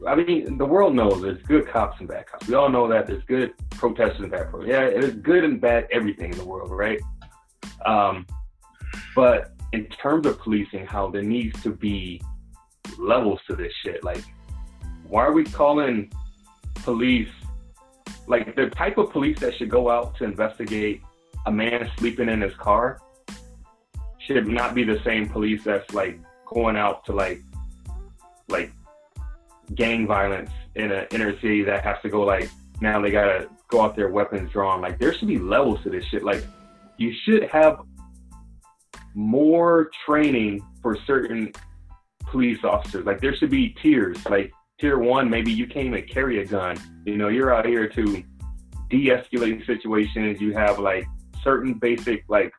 S1: I mean, the world knows there's good cops and bad cops. We all know that there's good protesters and bad protesters. Yeah, there's good and bad everything in the world, right? Um, but in terms of policing, how there needs to be levels to this shit. Like, why are we calling police like the type of police that should go out to investigate a man sleeping in his car should not be the same police that's like going out to like like gang violence in an inner city that has to go like now they gotta go out there weapons drawn. Like there should be levels to this shit. Like you should have more training for certain police officers. Like there should be tiers. Like tier one, maybe you can't even carry a gun. You know, you're out here to de-escalate situations. You have like certain basic like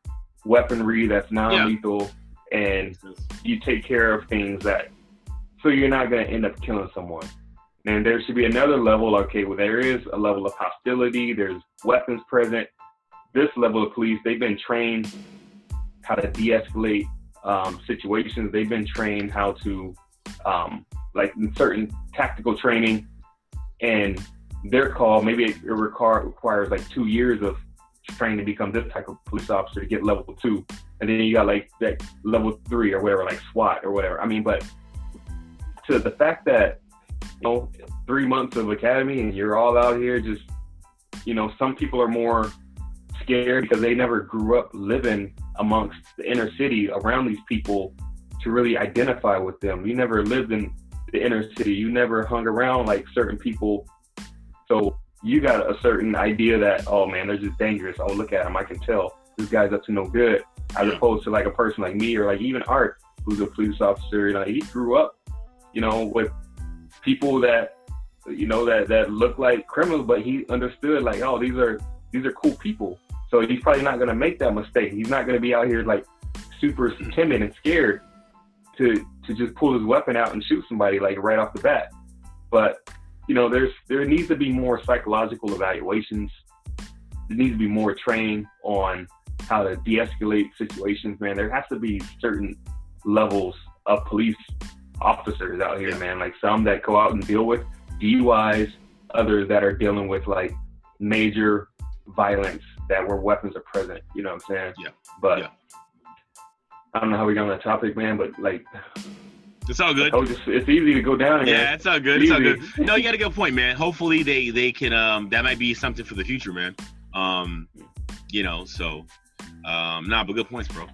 S1: weaponry that's non-lethal, yeah. and you take care of things that so you're not going to end up killing someone. And there should be another level. Okay, well there is a level of hostility. There's weapons present. This level of police, they've been trained how to de-escalate um, situations. They've been trained how to um, like in certain tactical training, and their call maybe it requires like two years of training to become this type of police officer to get level two, and then you got like that level three or whatever, like SWAT or whatever. I mean, but to the fact that you know three months of academy and you're all out here just you know some people are more scared because they never grew up living amongst the inner city around these people to really identify with them. You never lived in the inner city. You never hung around like certain people. So you got a certain idea that, oh man, they're just dangerous. Oh, look at him. I can tell this guy's up to no good. As opposed to like a person like me or like even Art, who's a police officer. Like he grew up, you know, with people that, you know, that, that look like criminals, but he understood like, oh, these are, these are cool people. So he's probably not going to make that mistake. He's not going to be out here like super timid and scared to to just pull his weapon out and shoot somebody like right off the bat. But you know, there's there needs to be more psychological evaluations. There needs to be more training on how to de-escalate situations. Man, there has to be certain levels of police officers out here, man. Like some that go out and deal with DUIs, others that are dealing with like major violence that where weapons are present. You know what I'm saying?
S2: Yeah.
S1: But
S2: yeah.
S1: I don't know how we got on that topic, man, but like.
S2: It's all good.
S1: Oh, it's, it's easy to go down. Again.
S2: Yeah, it's all good. It's, it's all good. No, you got a good point, man. Hopefully they they can um that might be something for the future, man. Um, you know, so um, nah, but good points, bro.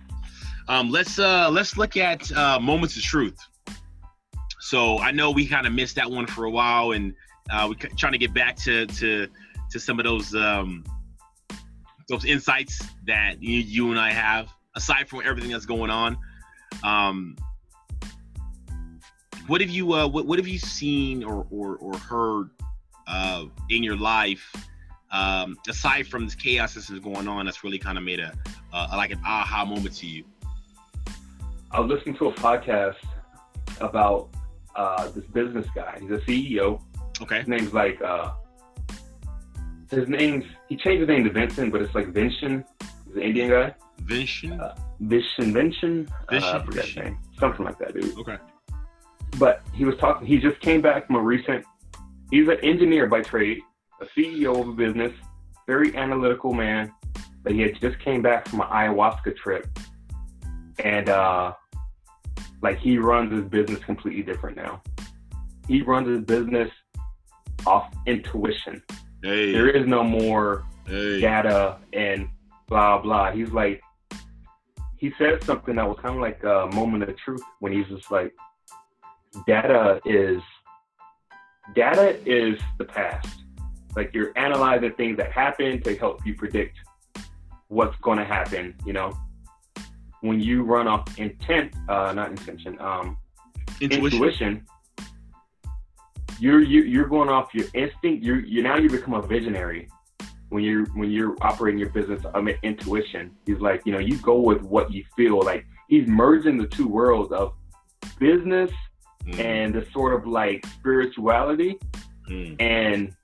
S2: Um, let's uh let's look at uh moments of truth. So I know we kind of missed that one for a while, and uh, we trying to get back to to to some of those um those insights that you, you and I have aside from everything that's going on. Um, what have you uh, what, what have you seen or or, or heard uh, in your life, um, aside from this chaos that's going on, that's really kind of made a uh, like an aha moment to you?
S1: I was listening to a podcast about uh, this business guy. He's a CEO.
S2: Okay.
S1: His name's like uh, his name's he changed his name to Vincent, but it's like Vincent. He's an Indian guy.
S2: Vincent.
S1: Uh, Vincent. Vincent. Uh, I forget his name. Something like that, dude.
S2: Okay.
S1: But he was talking. He just came back from a recent. He's an engineer by trade, a CEO of a business, very analytical man. But he had just came back from an ayahuasca trip, and uh, like he runs his business completely different now. He runs his business off intuition.
S2: Hey.
S1: There is no more
S2: hey.
S1: data and blah blah. He's like, he said something that was kind of like a moment of truth when he's just like, data is data is the past. Like you're analyzing things that happen to help you predict what's going to happen. You know, when you run off intent, uh, not intention, um,
S2: Intuition.
S1: intuition, you're you, you're going off your instinct. You you now you become a visionary when you're when you're operating your business. I mean intuition. He's like you know you go with what you feel. Like he's merging the two worlds of business
S2: Mm,
S1: and the sort of like spirituality,
S2: mm.
S1: and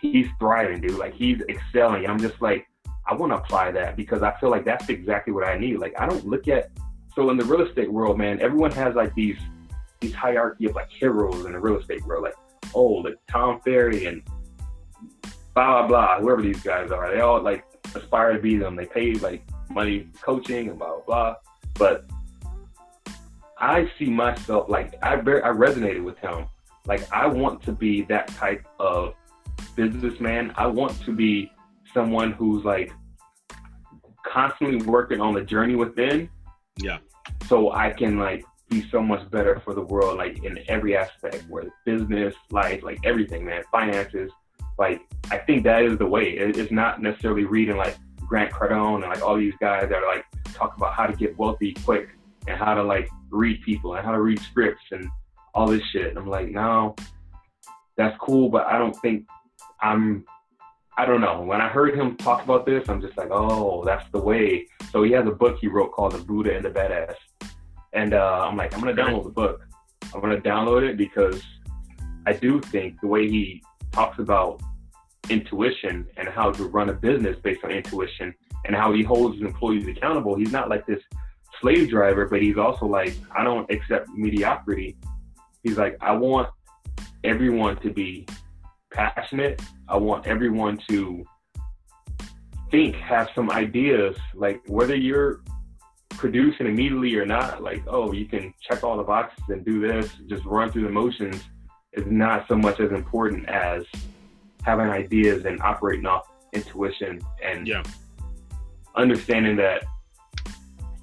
S1: he's thriving, dude. Like he's excelling. I'm just like I want to apply that because I feel like that's exactly what I need. Like I don't look at so in the real estate world, man, everyone has like these these hierarchy of like heroes in the real estate world, like oh, like Tom Ferry and blah blah blah, whoever these guys are. They all like aspire to be them. They pay like money coaching and blah blah blah. But I see myself like I very, I resonated with him. Like I want to be that type of businessman. I want to be someone who's like constantly working on the journey within
S2: Yeah.
S1: so I can like be so much better for the world, like in every aspect, whether business, life, like everything, man, finances. Like I think that is the way. It's not necessarily reading like Grant Cardone and like all these guys that are like talk about how to get wealthy quick and how to like read people and how to read scripts and all this shit. I'm like, no, that's cool, but I don't think I'm. I don't know. When I heard him talk about this, I'm just like, oh, that's the way. So he has a book he wrote called The Buddha and the Badass. And uh, I'm like, I'm gonna download the book. I'm gonna download it because I do think the way he talks about intuition and how to run a business based on intuition and how he holds his employees accountable. He's not like this slave driver, but he's also like, I don't accept mediocrity. He's like, I want everyone to be passionate. I want everyone to think, have some ideas, like whether you're producing immediately or not, like, oh, you can check all the boxes and do this, just run through the motions is not so much as important as having ideas and operating off intuition and
S2: Yeah.
S1: understanding that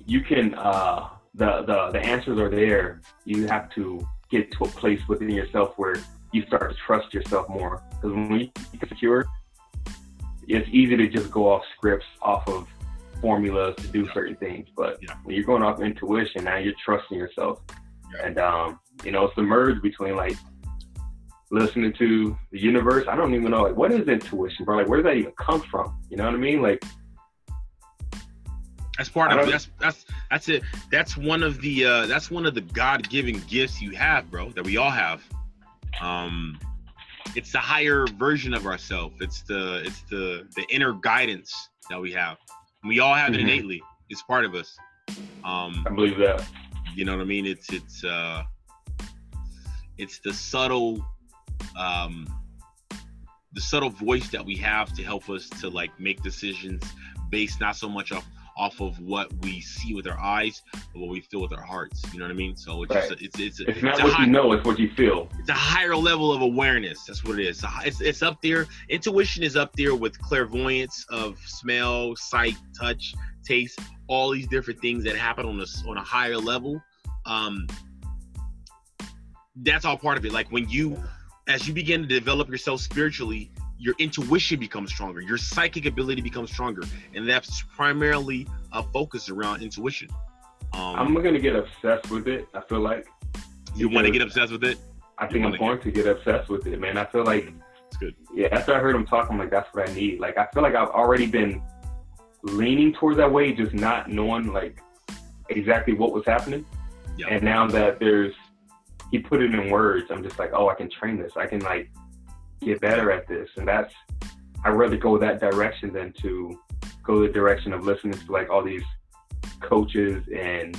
S1: you can uh the, the the answers are there. You have to get to a place within yourself where you start to trust yourself more. Because when you get secure, it's easy to just go off scripts, off of formulas to do
S2: Yeah.
S1: certain things. But
S2: Yeah.
S1: when you're going off intuition, now you're trusting yourself.
S2: Yeah.
S1: And um, you know, it's the merge between like listening to the universe. I don't even know like what is intuition, bro. Like where does that even come from? You know what I mean? Like
S2: That's part of that's that's that's it. That's one of the uh that's one of the God given gifts you have, bro, that we all have. Um it's the higher version of ourselves. It's the it's the the inner guidance that we have. We all have it
S1: Mhm.
S2: innately. It's part of us. Um
S1: I believe that.
S2: you know what I mean? It's it's uh it's the subtle um the subtle voice that we have to help us to like make decisions based not so much off off of what we see with our eyes, but what we feel with our hearts. You know what I mean? So it's
S1: Right.
S2: just, it's it's
S1: It's not
S2: it's a
S1: what
S2: high-
S1: you know, it's what you feel.
S2: it's a higher level of awareness. That's what it is. It's, it's up there. Intuition is up there with clairvoyance of smell, sight, touch, taste, all these different things that happen on a on a higher level. Um, that's all part of it. Like when you, as you begin to develop yourself spiritually, your intuition becomes stronger. Your psychic ability becomes stronger, and that's primarily a focus around intuition. Um,
S1: I'm gonna get obsessed with it. I feel like
S2: you want to get obsessed with it?
S1: I think I'm going to get obsessed with it, man. I feel like
S2: It's good.
S1: Yeah, after I heard him talk, I'm like, that's what I need. Like, I feel like I've already been leaning towards that way, just not knowing like exactly what was happening.
S2: Yeah.
S1: And now that there's, he put it in words. I'm just like, oh, I can train this. I can like get better at this, and that's. I'd rather go that direction than to go the direction of listening to like all these coaches and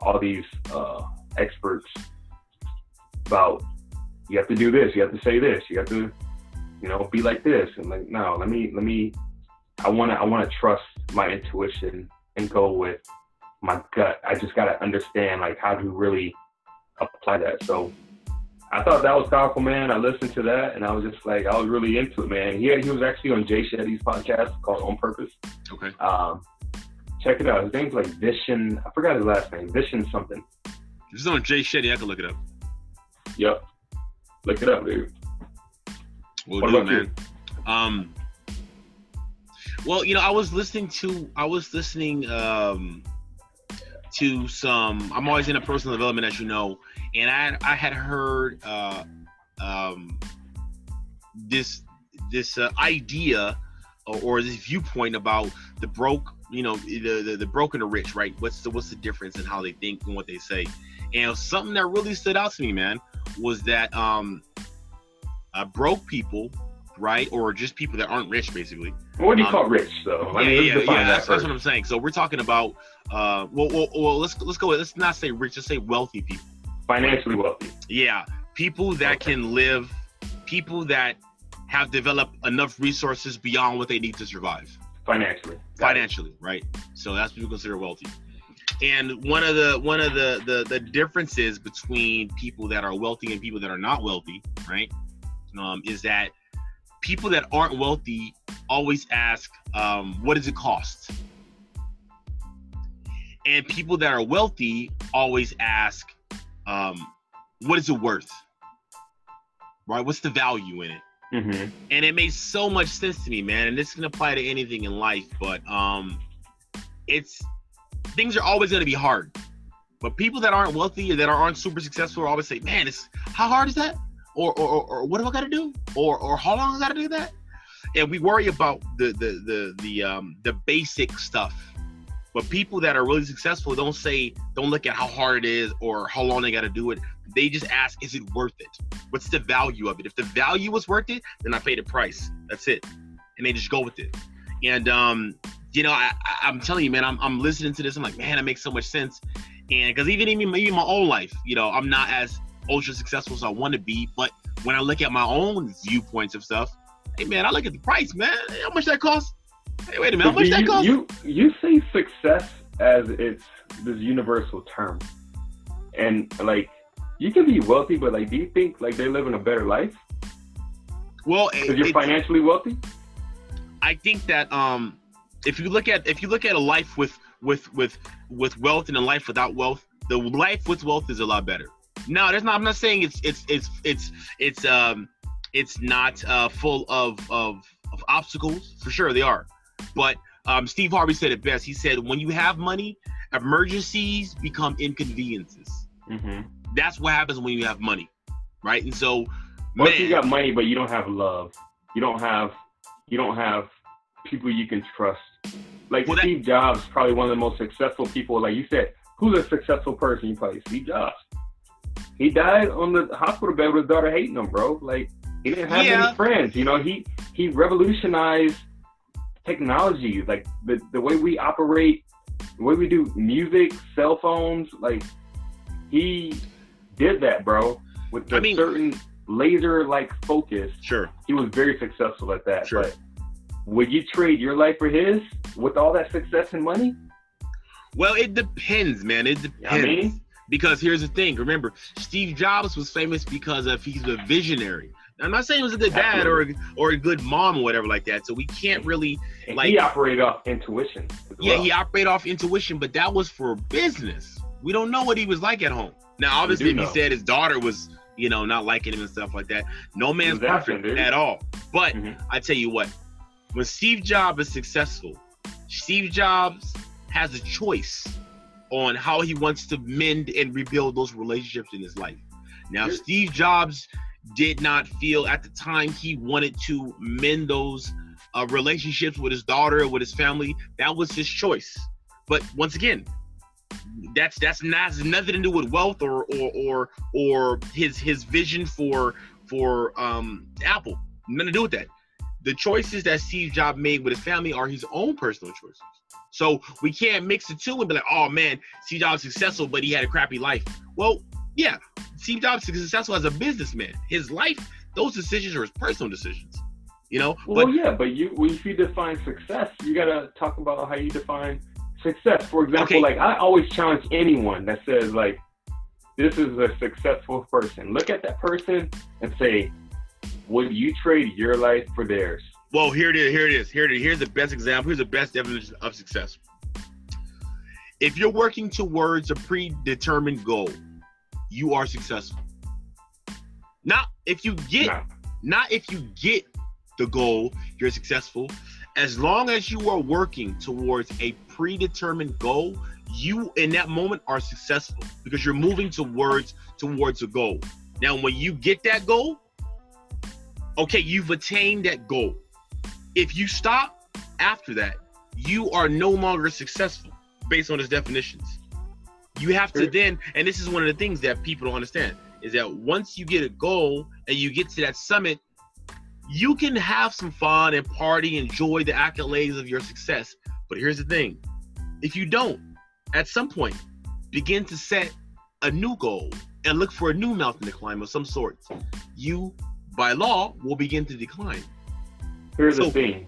S1: all these uh, experts about you have to do this, you have to say this, you have to, you know, be like this, and like no, let me let me. I want to I want to trust my intuition and go with my gut. I just got to understand like how to really apply that. So I thought that was powerful, man. I listened to that and I was just like, I was really into it, man. He, he was actually on Jay Shetty's podcast called On Purpose.
S2: Okay.
S1: Um, check it out. His name's like Vishen. I forgot his last name. Vishen something.
S2: This is on Jay Shetty. I can look it up.
S1: Yep. Look it up, dude.
S2: We'll
S1: What
S2: do
S1: about you?
S2: Um. Well, you know, I was listening to I was listening um to some. I'm always in a personal development, as you know, and I I had heard uh um this this uh, idea or, or this viewpoint about the broke, you know, the, the the broke and the rich, right? What's the what's the difference in how they think and what they say? And something that really stood out to me, man, was that um uh, broke people, right, or just people that aren't rich, basically.
S1: What do you
S2: Um,
S1: call rich, though? I
S2: yeah,
S1: mean,
S2: yeah, yeah.
S1: that
S2: That's, that's what I'm saying. So we're talking about, uh, well, well, well let's let's go. Let's not say rich. Let's say wealthy people.
S1: Financially wealthy.
S2: Yeah, people that
S1: Okay.
S2: can live, people that have developed enough resources beyond what they need to survive
S1: Financially. Got it.
S2: financially, right? So that's what we consider wealthy. And one of the one of the, the the differences between people that are wealthy and people that are not wealthy, right, um, is that people that aren't wealthy always ask, um, "What does it cost?" And people that are wealthy always ask, um, "What is it worth?" Right? What's the value in it?
S1: Mhm.
S2: and it made so much sense to me, man. And this can apply to anything in life, but um, it's things are always going to be hard. But people that aren't wealthy or that aren't super successful always say, "Man, it's how hard is that?" Or, or, or, or what do I got to do? Or, or how long I got to do that? And we worry about the the the the um the basic stuff. But people that are really successful don't say, don't look at how hard it is or how long they got to do it. They just ask, is it worth it? What's the value of it? If the value was worth it, then I pay the price. That's it. And they just go with it. And um, you know, I, I'm telling you, man, I'm, I'm listening to this. I'm like, man, it makes so much sense. And because even even even my own life, you know, I'm not as ultra successful as I want to be. But when I look at my own viewpoints of stuff, hey man, I look at the price, man. How much that cost? Hey, wait a minute, how much
S1: Do
S2: that
S1: you,
S2: cost?
S1: you you say success as it's this universal term, and like you can be wealthy, but like, do you think like they're living a better life
S2: well,
S1: because you're
S2: it-
S1: financially wealthy?
S2: I think that um, if you look at if you look at a life with with with with wealth and a life without wealth, the life with wealth is a lot better. No, there's not. I'm not saying it's it's it's it's it's um it's not uh, full of of of obstacles. For sure, they are. But um, Steve Harvey said it best. He said, "When you have money, emergencies become inconveniences.
S1: Mm-hmm.
S2: That's what happens when you have money, right?" And so,
S1: What if you got money but you don't have love? You don't have you don't have people you can trust. Like
S2: Well, that-
S1: Steve Jobs, probably one of the most successful people. Like you said, who's a successful person? You probably Steve Jobs. He died on the hospital bed with his daughter hating him, bro. Like he didn't have
S2: Yeah.
S1: any friends. You know, he he revolutionized technology, like the the way we operate, the way we do music, cell phones. Like he did that, bro, with
S2: I
S1: a
S2: mean-
S1: certain laser like focus
S2: sure.
S1: he was very successful at that.
S2: Sure.
S1: But would you trade your life for his with all that success and money?
S2: Well, it depends, man. It depends.
S1: I mean?
S2: Because here's the thing. Remember, Steve Jobs was famous because of he's a visionary. I'm not saying he was a good dad or a, or a good mom or whatever like that. So we can't really.
S1: And
S2: Like-
S1: he operated off intuition.
S2: Yeah,
S1: well.
S2: he operated off intuition, but that was for business. We don't know what he was like at home. Now, obviously, if he said his daughter was, you know, not liking him and stuff like that, no man's
S1: absent,
S2: perfect
S1: dude.
S2: at all. But
S1: Mhm.
S2: I tell you what, when Steve Jobs is successful, Steve Jobs has a choice on how he wants to mend and rebuild those relationships in his life. Now, Steve Jobs did not feel at the time he wanted to mend those uh, relationships with his daughter, with his family. That was his choice. But once again, that's that's not nothing to do with wealth or or or or his his vision for for um Apple. Nothing to do with that. The choices that Steve Jobs made with his family are his own personal choices. So we can't mix the two and be like, oh man, Steve Jobs successful, but he had a crappy life. Well, yeah, Steve Jobs is successful as a businessman. His life, those decisions are his personal decisions. You know.
S1: Well, but, yeah, but you if you define success, you gotta talk about how you define success. For example, okay. like I always challenge anyone that says like, this is a successful person. Look at that person and say, would you trade your life for theirs?
S2: Well, here it is. Here it is. Here it is. Here's the best example. Here's the best definition of success. If you're working towards a predetermined goal, you are successful. Not if you get, no. not if you get the goal, you're successful. As long as you are working towards a predetermined goal, you in that moment are successful because you're moving towards towards a goal. Now, when you get that goal, okay, you've attained that goal. If you stop after that, you are no longer successful based on his definitions. You have to then, and this is one of the things that people don't understand, is that once you get a goal and you get to that summit, you can have some fun and party, enjoy the accolades of your success. But here's the thing if you don't, at some point, begin to set a new goal and look for a new mountain to climb of some sort, you, by law, will begin to decline.
S1: Here's so, the thing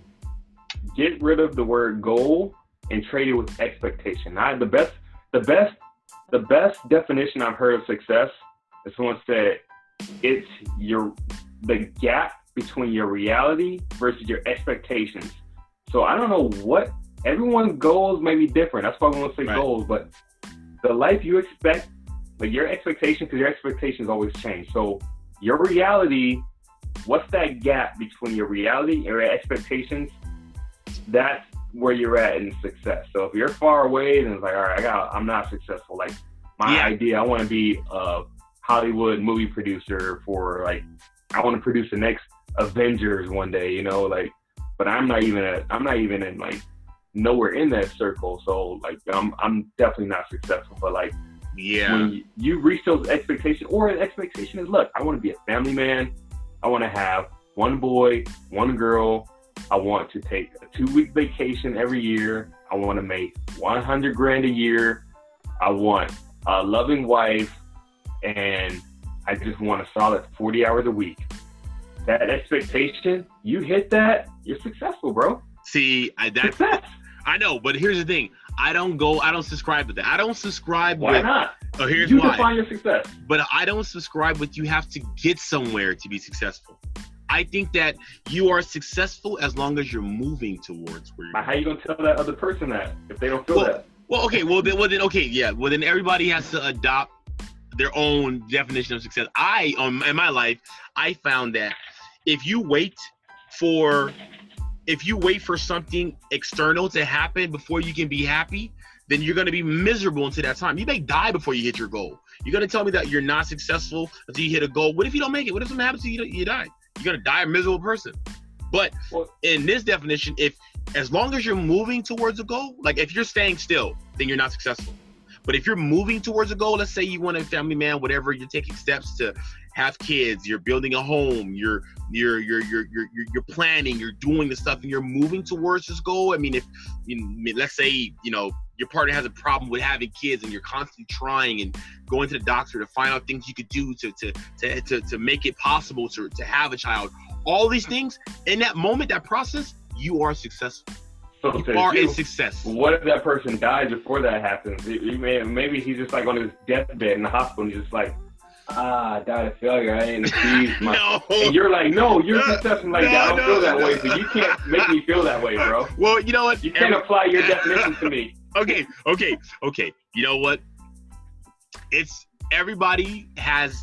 S1: get rid of the word goal and trade it with expectation. I, the best, the best, the best definition I've heard of success is someone said it's your the gap between your reality versus your expectations. So I don't know what everyone's goals may be different. That's why I want to say right. goals, but the life you expect, like your expectations, because your expectations always change. So your reality, what's that gap between your reality and your expectations? That's where you're at in success. So if you're far away, then it's like, all right, I got, I'm not successful. Like my yeah. idea, I want to be a Hollywood movie producer for like, I want to produce the next Avengers one day, you know, like, but I'm not even i I'm not even in like nowhere in that circle. So like, I'm I'm definitely not successful. But like,
S2: yeah,
S1: when you, you reach those expectations, or an expectation is, look, I want to be a family man. I want to have one boy, one girl. I want to take a two week vacation every year. I want to make 100 grand a year. I want a loving wife, and I just want a solid 40 hours a week that expectation, you hit that, you're successful, bro.
S2: See, I that's Success. I know, but here's the thing. I don't go. I don't subscribe to that. I don't subscribe.
S1: Why
S2: with,
S1: not?
S2: Oh, here's
S1: you
S2: why.
S1: define your success.
S2: But I don't subscribe with you have to get somewhere to be successful. I think that you are successful as long as you're moving towards where.
S1: You're how you gonna tell that other person that if they don't feel
S2: well,
S1: that?
S2: Well, okay. Well, then, well then, okay, yeah. Well, then everybody has to adopt their own definition of success. I, um, in my life, I found that if you wait for if you wait for something external to happen before you can be happy, then you're going to be miserable until that time. You may die before you hit your goal. You're going to tell me that you're not successful until you hit a goal. What if you don't make it? What if something happens to you? You die. You're to die a miserable person. But in this definition, if as long as you're moving towards a goal, like if you're staying still, then you're not successful. But if you're moving towards a goal, let's say you want a family man, whatever, you're taking steps to have kids, you're building a home, you're you're you're you're you're, you're planning, you're doing the stuff, and you're moving towards this goal. I mean, if you know, let's say you know your partner has a problem with having kids, and you're constantly trying and going to the doctor to find out things you could do to to to to, to make it possible to to have a child. All these things in that moment, that process, you are successful. So you are you, a success.
S1: What if that person dies before that happens? Maybe he's just like on his deathbed in the hospital, and he's just like, ah, I died of failure. I ain't achieved my. no. And you're like, no, you're no, successful like no, that. I don't no, feel that way, so you can't make me feel that way, bro.
S2: Well, you know what?
S1: You can't apply your definition to me.
S2: Okay, okay, okay. You know what? It's everybody has.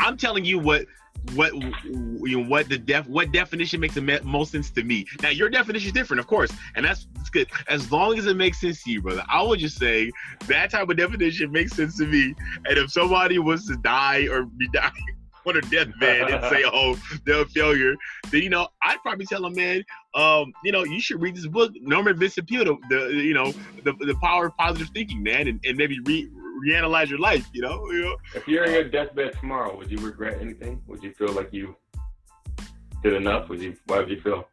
S2: I'm telling you what what you know, what the def what definition makes the most sense to me. Now your definition is different, of course, and that's, that's good. As long as it makes sense to you, brother. I would just say that type of definition makes sense to me. And if somebody wants to die or be dying on their deathbed and say, "Oh, they're a failure," then you know I'd probably tell them, "Man, um, you know, you should read this book, Norman Vincent Peale, the, the you know, the, the power of positive thinking, man, and, and maybe re reanalyze your life. You know, you know.
S1: If you're in your deathbed tomorrow, would you regret anything? Would you feel like you did enough? Would you? Why would you feel?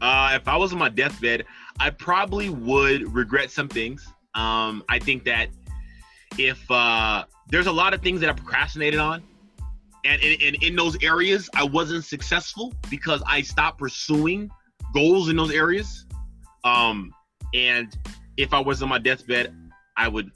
S2: Uh, if I was on my deathbed, I probably would regret some things. Um, I think that if uh, there's a lot of things that I procrastinated on, and in, in those areas I wasn't successful because I stopped pursuing goals in those areas. Um, and if I was on my deathbed, I would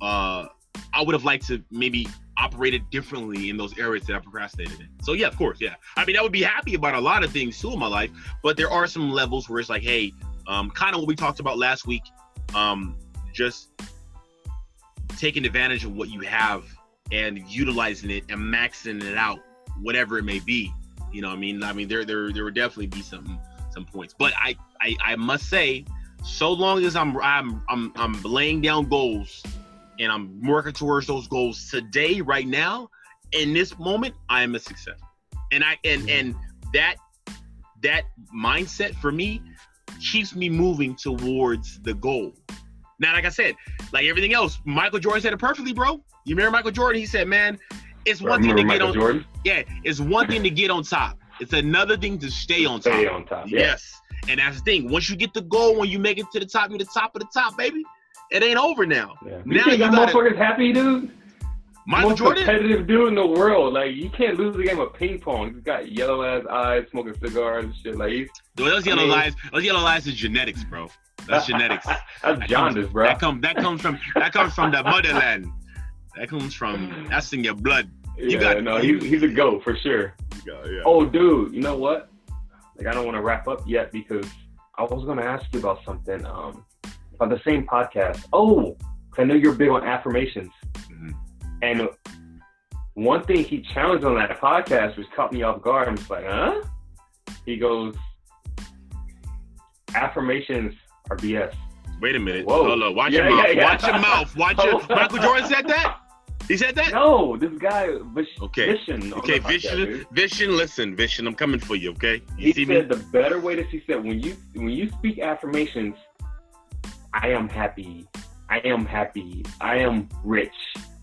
S2: uh, I would have liked to maybe operated differently in those areas that I procrastinated in. So yeah, of course, yeah. I mean, I would be happy about a lot of things too in my life, but there are some levels where it's like, hey, um, kind of what we talked about last week, um, just taking advantage of what you have and utilizing it and maxing it out, whatever it may be. You know, I mean, I mean, there, there, there would definitely be some, some points, but I, I, I must say, so long as I'm, I'm, I'm, I'm laying down goals and I'm working towards those goals today, right now, in this moment, I am a success. And I and and that that mindset for me keeps me moving towards the goal. Now, like I said, like everything else, Michael Jordan said it perfectly, bro. You remember Michael Jordan? He said, "Man, it's one thing to get Michael on. Jordan? Yeah, it's one thing to get on top. It's another thing to stay on top.
S1: Stay on top. Yeah.
S2: Yes, and that's the thing. Once you get the goal, when you make it to the top, you're the top of the top, baby. It ain't over now.
S1: Yeah. Now you, you got motherfuckers happy, dude.
S2: Michael
S1: Most
S2: Jordan,
S1: competitive dude in the world. Like you can't lose the game of ping pong. He's got yellow ass eyes, smoking cigars and shit. Like he's.
S2: Dude, those yellow I mean, eyes, those yellow eyes is genetics, bro. That's genetics.
S1: That's that jaundice,
S2: comes,
S1: bro.
S2: That comes that comes from that comes from the motherland. That comes from that's in your blood. You
S1: yeah,
S2: got
S1: no, he's he's a goat for sure.
S2: Yeah, yeah.
S1: Oh, dude, you know what? Like I don't want to wrap up yet because I was gonna ask you about something. Um, on the same podcast. Oh, I know you're big on affirmations. Mm-hmm. And one thing he challenged on that podcast was caught me off guard. I'm just like, huh? He goes, affirmations are BS.
S2: Wait a minute. Whoa. Hold on. Watch yeah, your mouth. Yeah, yeah. Watch your mouth. Watch your. Michael Jordan said that. He said that?
S1: No, this guy, Vish,
S2: okay.
S1: Vishen.
S2: Okay, Vishen, Vishen, listen, Vision, I'm coming for you, okay?
S1: You he said me? the better way to, he said, when you when you speak affirmations, I am happy. I am happy. I am rich.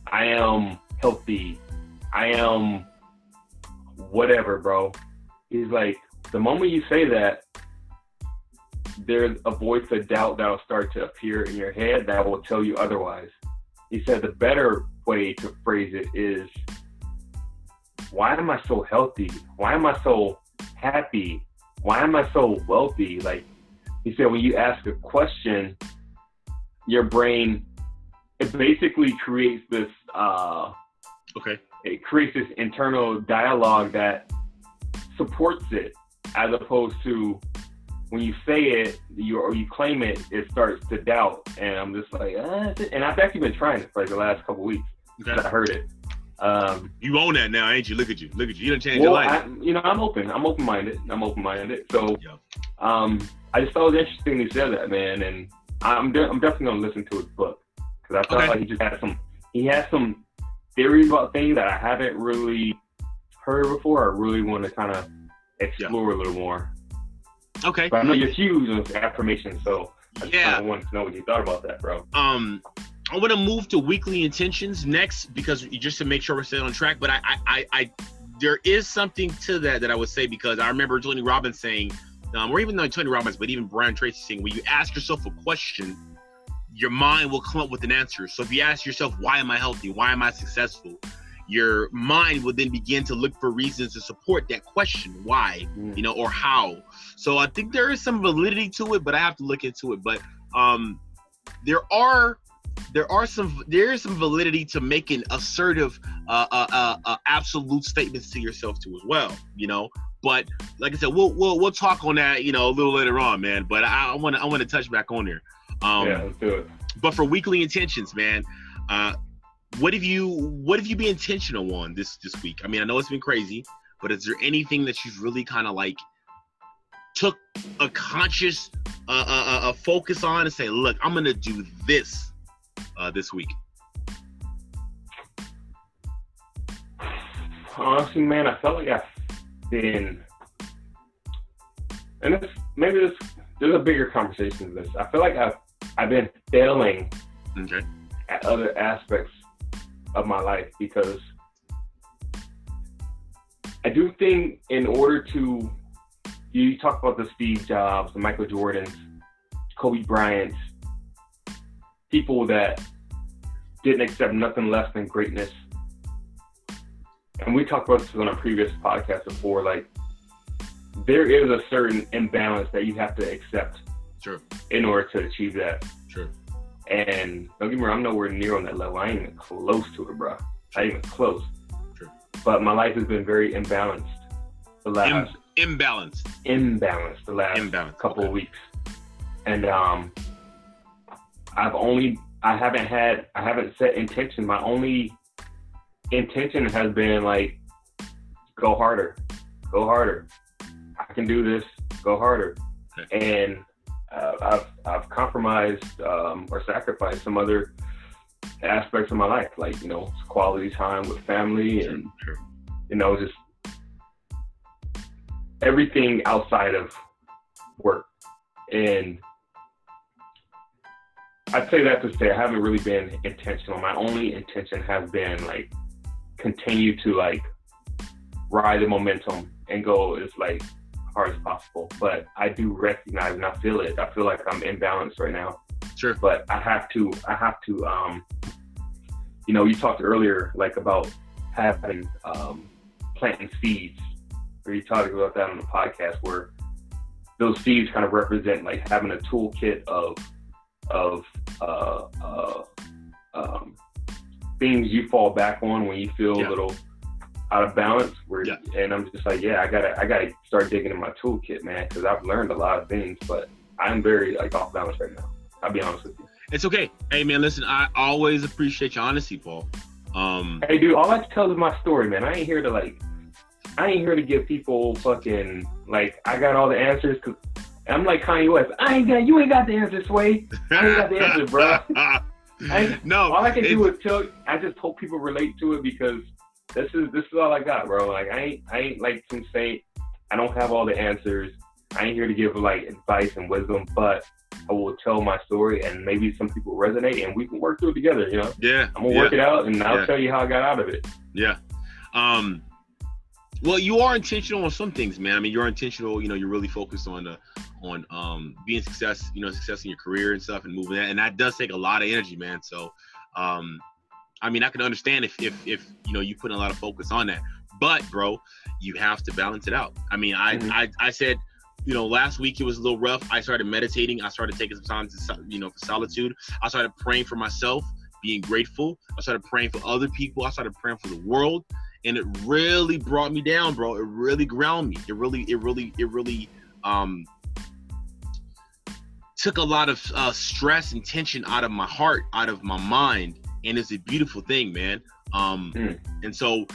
S1: I am healthy. I am whatever, bro. He's like, the moment you say that, there's a voice of doubt that'll start to appear in your head that will tell you otherwise. He said the better way to phrase it is, why am I so healthy? Why am I so happy? Why am I so wealthy? Like he said, when you ask a question, your brain it basically creates this uh,
S2: okay
S1: it creates this internal dialogue that supports it as opposed to when you say it you or you claim it it starts to doubt and i'm just like uh, and i've actually been trying it for like the last couple weeks okay. i heard it um,
S2: you own that now ain't you look at you look at you you done changed well, your life
S1: I, you know i'm open i'm open-minded i'm open-minded so um, i just thought it was interesting you said that man and I'm de- I'm definitely gonna listen to his book because I felt okay. like he just had some he has some theories about things that I haven't really heard before. I really want to kind of explore yeah. a little more.
S2: Okay.
S1: But I know you're huge on affirmation, so I just yeah. wanted to know what you thought about that, bro.
S2: Um, I want to move to weekly intentions next because just to make sure we're staying on track. But I, I, I, I, there is something to that that I would say because I remember Tony Robbins saying um, or even though Tony Robbins, but even Brian Tracy saying, when you ask yourself a question, your mind will come up with an answer. So if you ask yourself, why am I healthy? Why am I successful? Your mind will then begin to look for reasons to support that question, why, mm. you know, or how. So I think there is some validity to it, but I have to look into it. But um, there are there are some there is some validity to making assertive uh, uh, uh, uh absolute statements to yourself too as well you know but like I said, we'll we'll we'll talk on that, you know, a little later on, man. But I want to I want to touch back on there.
S1: Um, yeah, let's do it.
S2: But for weekly intentions, man, uh, what have you what have you been intentional on this this week? I mean, I know it's been crazy, but is there anything that you've really kind of like took a conscious uh, uh, uh, focus on and say, look, I'm gonna do this uh, this week?
S1: honestly, man, I felt like I've been, and this maybe this there's a bigger conversation than this. I feel like I've I've been failing
S2: Okay.
S1: at other aspects of my life because I do think in order to you talk about the Steve Jobs, the Michael Jordans, Kobe Bryant's, people that didn't accept nothing less than greatness. And we talked about this on a previous podcast before, like there is a certain imbalance that you have to accept
S2: Sure.
S1: in order to achieve that.
S2: Sure.
S1: And don't get me wrong, I'm nowhere near on that level. I ain't even close to it, bro. Not even close.
S2: Sure.
S1: But my life has been very imbalanced the last
S2: Im- imbalanced.
S1: imbalanced the last
S2: Imbalanced.
S1: couple
S2: okay.
S1: of weeks. And um I've only I haven't had I haven't set intention. My only intention has been like go harder. Go harder. I can do this. Go harder. And uh, I've I've compromised um, or sacrificed some other aspects of my life, like you know, quality time with family
S2: Sure.
S1: and
S2: Sure.
S1: you know, just everything outside of work. And I'd say that to say I haven't really been intentional. My only intention has been like continue to like ride the momentum and go as like hard as possible. But I do recognize and I feel it. I feel like I'm imbalanced right now
S2: Sure.
S1: but I have to I have to um you know you talked earlier like about having um planting seeds or you talked about that on the podcast where those seeds kind of represent like having a toolkit of of uh, uh, um, things you fall back on when you feel
S2: Yeah.
S1: a little out of balance where
S2: Yeah.
S1: and I'm just like yeah I gotta I gotta start digging in my toolkit man because I've learned a lot of things but I'm very like off balance right now I'll be honest with you
S2: It's okay. Hey man, listen, I always appreciate your honesty, Paul. Um
S1: Hey, dude, all I can tell is my story, man. I ain't here to like, I ain't here to give people fucking like I got all the answers. Cause I'm like Kanye West. I ain't got, you ain't got the answers, Sway. I ain't got the answer, bro. I,
S2: no,
S1: all I can do is tell. I just hope people relate to it because this is this is all I got, bro. Like I ain't I ain't like some saint. I don't have all the answers. I ain't here to give like advice and wisdom, but I will tell my story and maybe some people resonate and we can work through it together. You know,
S2: yeah,
S1: I'm gonna
S2: yeah.
S1: work it out and I'll
S2: Yeah.
S1: tell you how I got out of it.
S2: Yeah. Um well you are intentional on some things, man. I mean you're intentional, you know, you're really focused on uh, on um being success, you know, success in your career and stuff and moving that. And that does take a lot of energy, man. So um I mean I can understand if if if you know you put a lot of focus on that. But bro, you have to balance it out. I mean, I
S1: Mhm.
S2: I, I said you know, last week it was a little rough. I started meditating. I started taking some time to, you know, for solitude. I started praying for myself, being grateful. I started praying for other people. I started praying for the world, and it really brought me down, bro. It really ground me. It really, it really, it really um, took a lot of uh, stress and tension out of my heart, out of my mind, and it's a beautiful thing, man. Um,
S1: Mm.
S2: and so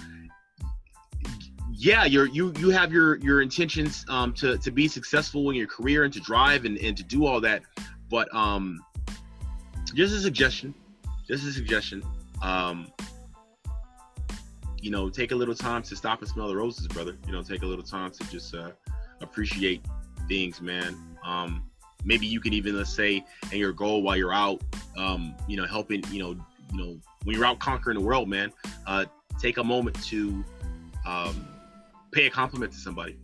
S2: yeah, you're you you have your your intentions um to to be successful in your career and to drive and, and to do all that. But um just a suggestion. Just a suggestion. Um you know, take a little time to stop and smell the roses, brother. You know, take a little time to just uh appreciate things, man. Um maybe you can even let's say in your goal while you're out, um, you know, helping, you know, you know, when you're out conquering the world, man, uh take a moment to um pay a compliment to somebody.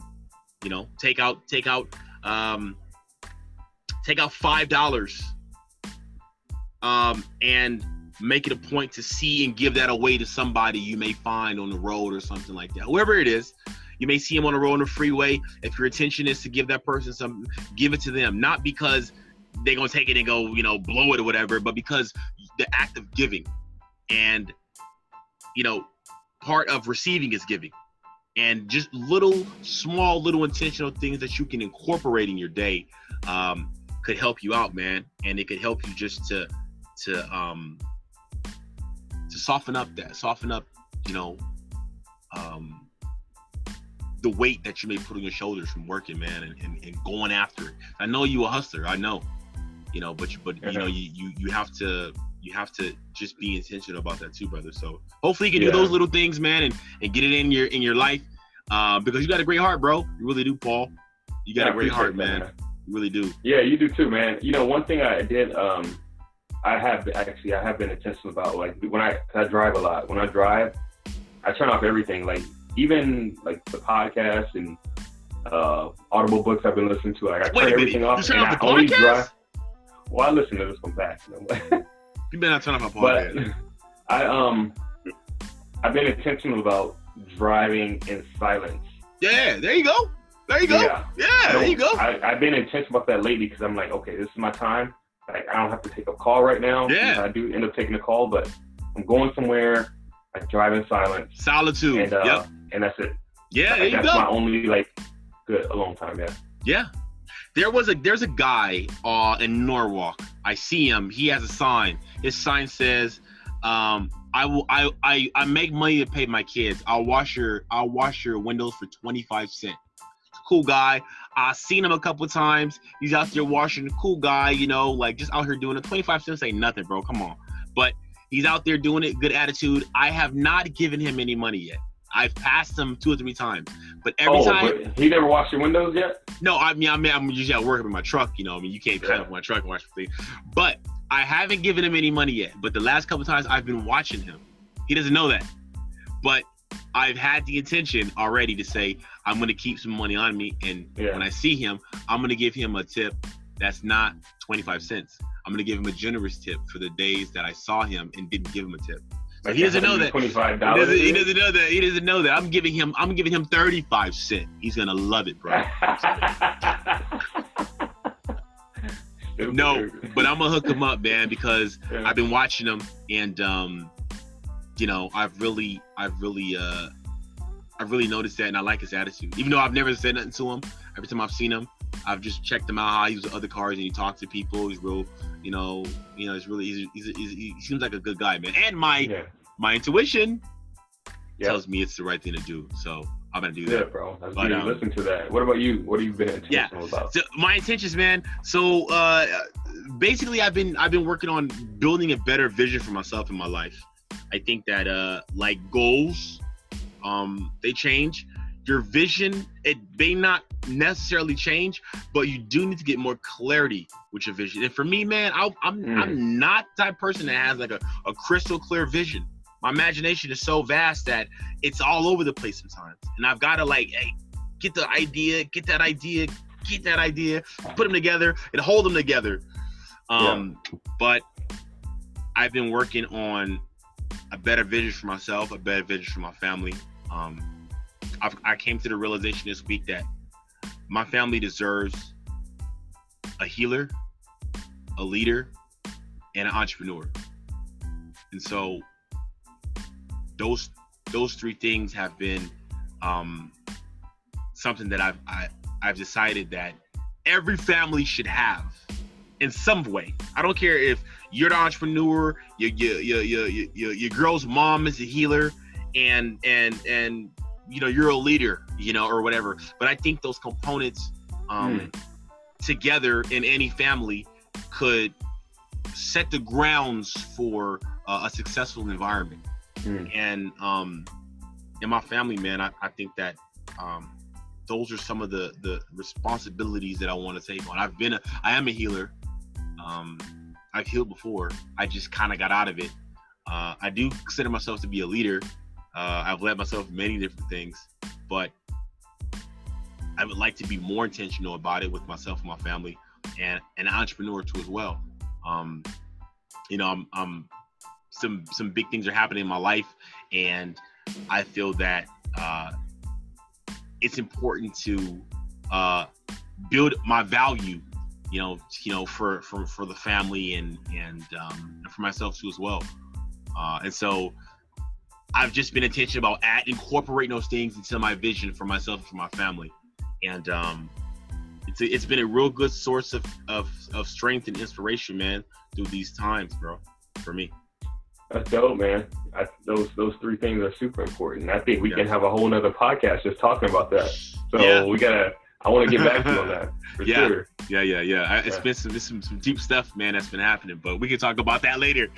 S2: You know, take out take out um take out five dollars um and make it a point to see and give that away to somebody you may find on the road or something like that. Whoever it is, you may see them on the road on the freeway. If your intention is to give that person some, give it to them. Not because they're gonna take it and go, you know, blow it or whatever, but because the act of giving and you know, part of receiving is giving and just little small little intentional things that you can incorporate in your day um, could help you out man and it could help you just to to um to soften up that soften up you know um the weight that you may put on your shoulders from working man and, and, and going after it i know you a hustler i know you know but you but you know you you, you have to you have to just be intentional about that too, brother. So hopefully you can yeah. do those little things, man, and, and get it in your in your life. Uh, because you got a great heart, bro. You really do, Paul. You got yeah, a great heart, man. man. You really do.
S1: Yeah, you do too, man. You know, one thing I did, um, I have actually I have been intentional about like when I I drive a lot. When I drive, I turn off everything, like even like the podcast and uh, audible books I've been listening to. Like I turn everything off,
S2: turn and off I only drive.
S1: Well, I listen to this one back.
S2: You better not turn off my podcast.
S1: But I um, I've been intentional about driving in silence.
S2: Yeah, there you go. There you go. Yeah, yeah there you go.
S1: I, have been intentional about that lately because I'm like, okay, this is my time. Like, I don't have to take a call right now.
S2: Yeah.
S1: I do end up taking a call, but I'm going somewhere. I drive in silence.
S2: Solitude.
S1: And, uh,
S2: yep.
S1: and that's it.
S2: Yeah,
S1: like,
S2: there you
S1: that's
S2: go.
S1: my only like good a long time. Yeah.
S2: Yeah. There was a there's a guy uh in Norwalk. I see him. He has a sign. His sign says, um, I will I, I I make money to pay my kids. I'll wash your I'll wash your windows for 25 cents. Cool guy. I've seen him a couple times. He's out there washing. Cool guy, you know, like just out here doing it. 25 cents ain't nothing, bro. Come on. But he's out there doing it. Good attitude. I have not given him any money yet. I've passed him two or three times, but every oh, time
S1: he never washed your windows yet.
S2: No, I mean, I mean, I'm usually at work in my truck. You know, I mean, you can't yeah. up my truck and wash the. But I haven't given him any money yet. But the last couple times I've been watching him. He doesn't know that, but I've had the intention already to say I'm going to keep some money on me, and yeah. when I see him, I'm going to give him a tip that's not 25 cents. I'm going to give him a generous tip for the days that I saw him and didn't give him a tip. So he doesn't know that.
S1: Twenty-five
S2: dollars. He, he doesn't, know that. He doesn't know that. I'm giving him. I'm giving him thirty-five cent. He's gonna love it, bro. no, but I'm gonna hook him up, man, because yeah. I've been watching him, and um, you know, I've really, I've really, uh, I've really noticed that, and I like his attitude. Even though I've never said nothing to him, every time I've seen him, I've just checked him out how he uses other cars, and he talks to people. He's real, you know, you know, he's really, he's, he's, he's he seems like a good guy, man. And my, yeah. my intuition tells me it's the right thing to do. So I'm gonna do that.
S1: Bro. That's but, um, listen to that. What about you? What have you been intentional yeah. about?
S2: So my intentions, man. So uh, basically, I've been I've been working on building a better vision for myself in my life. I think that uh, like goals, um, they change. Your vision, it may not necessarily change, but you do need to get more clarity with your vision. And for me, man, I, am I'm, mm. I'm not the type person that has like a, a crystal clear vision. My imagination is so vast that it's all over the place sometimes, and I've got to like, hey, get the idea, get that idea, get that idea, put them together, and hold them together. Um, yeah. But I've been working on a better vision for myself, a better vision for my family. Um, I've, I came to the realization this week that my family deserves a healer, a leader, and an entrepreneur. And so those those three things have been um, something that I've I, have i have decided that every family should have in some way. I don't care if you're the entrepreneur, your your your your your, your girl's mom is a healer, and and and you know you're a leader, you know, or whatever. But I think those components um, mm. together in any family could set the grounds for uh, a successful environment. Mm. And um, in my family, man, I, I think that um, those are some of the the responsibilities that I want to take on. I've been a, I am a healer. Um, I've healed before. I just kind of got out of it. Uh, I do consider myself to be a leader. Uh, I've led myself many different things, but I would like to be more intentional about it with myself and my family, and an entrepreneur too as well. Um, you know, I'm, I'm, some some big things are happening in my life, and I feel that uh, it's important to uh, build my value you know, you know, for for for the family and and um, for myself too as well. Uh, and so I've just been intentional about at incorporating those things into my vision for myself and for my family. And um, it's a, it's been a real good source of, of of strength and inspiration, man, through these times, bro, for me.
S1: That's dope, man. I, those those three things are super important. I think we yeah. can have a whole nother podcast just talking about that. So yeah. we gotta I want to get back to you on that for
S2: Yeah.
S1: sure.
S2: Yeah, yeah, yeah. I, it's
S1: Yeah.
S2: been some, some some deep stuff, man. That's been happening, but we can talk about that later.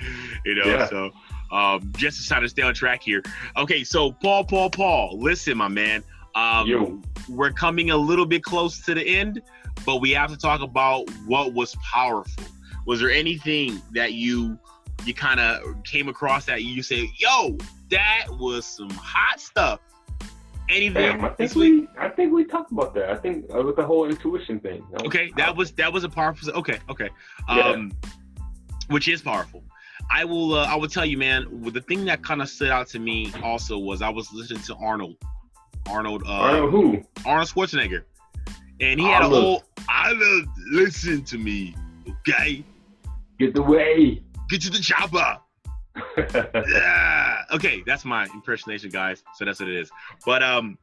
S2: You know,
S1: Yeah.
S2: so um, just to try to stay on track here. Okay, so Paul, Paul, Paul, listen, my man. Um,
S1: Yo.
S2: we're coming a little bit close to the end, but we have to talk about what was powerful. Was there anything that you you kind of came across that you say, "Yo, that was some hot stuff"? Anything?
S1: Damn, I think we I think we talked about that. I think uh, with the whole intuition thing. you know?
S2: Okay, that was that was a powerful. Okay, okay,
S1: Yeah.
S2: um, which is powerful. I will. Uh, I will tell you, man. The thing that kind of stood out to me also was I was listening to Arnold, Arnold, uh,
S1: Arnold who?
S2: Arnold Schwarzenegger, and he had a whole. I love, listen to me, okay?
S1: Get the way.
S2: Get to the chopper. Yeah. Okay, that's my impersonation, guys. So that's what it is. But um,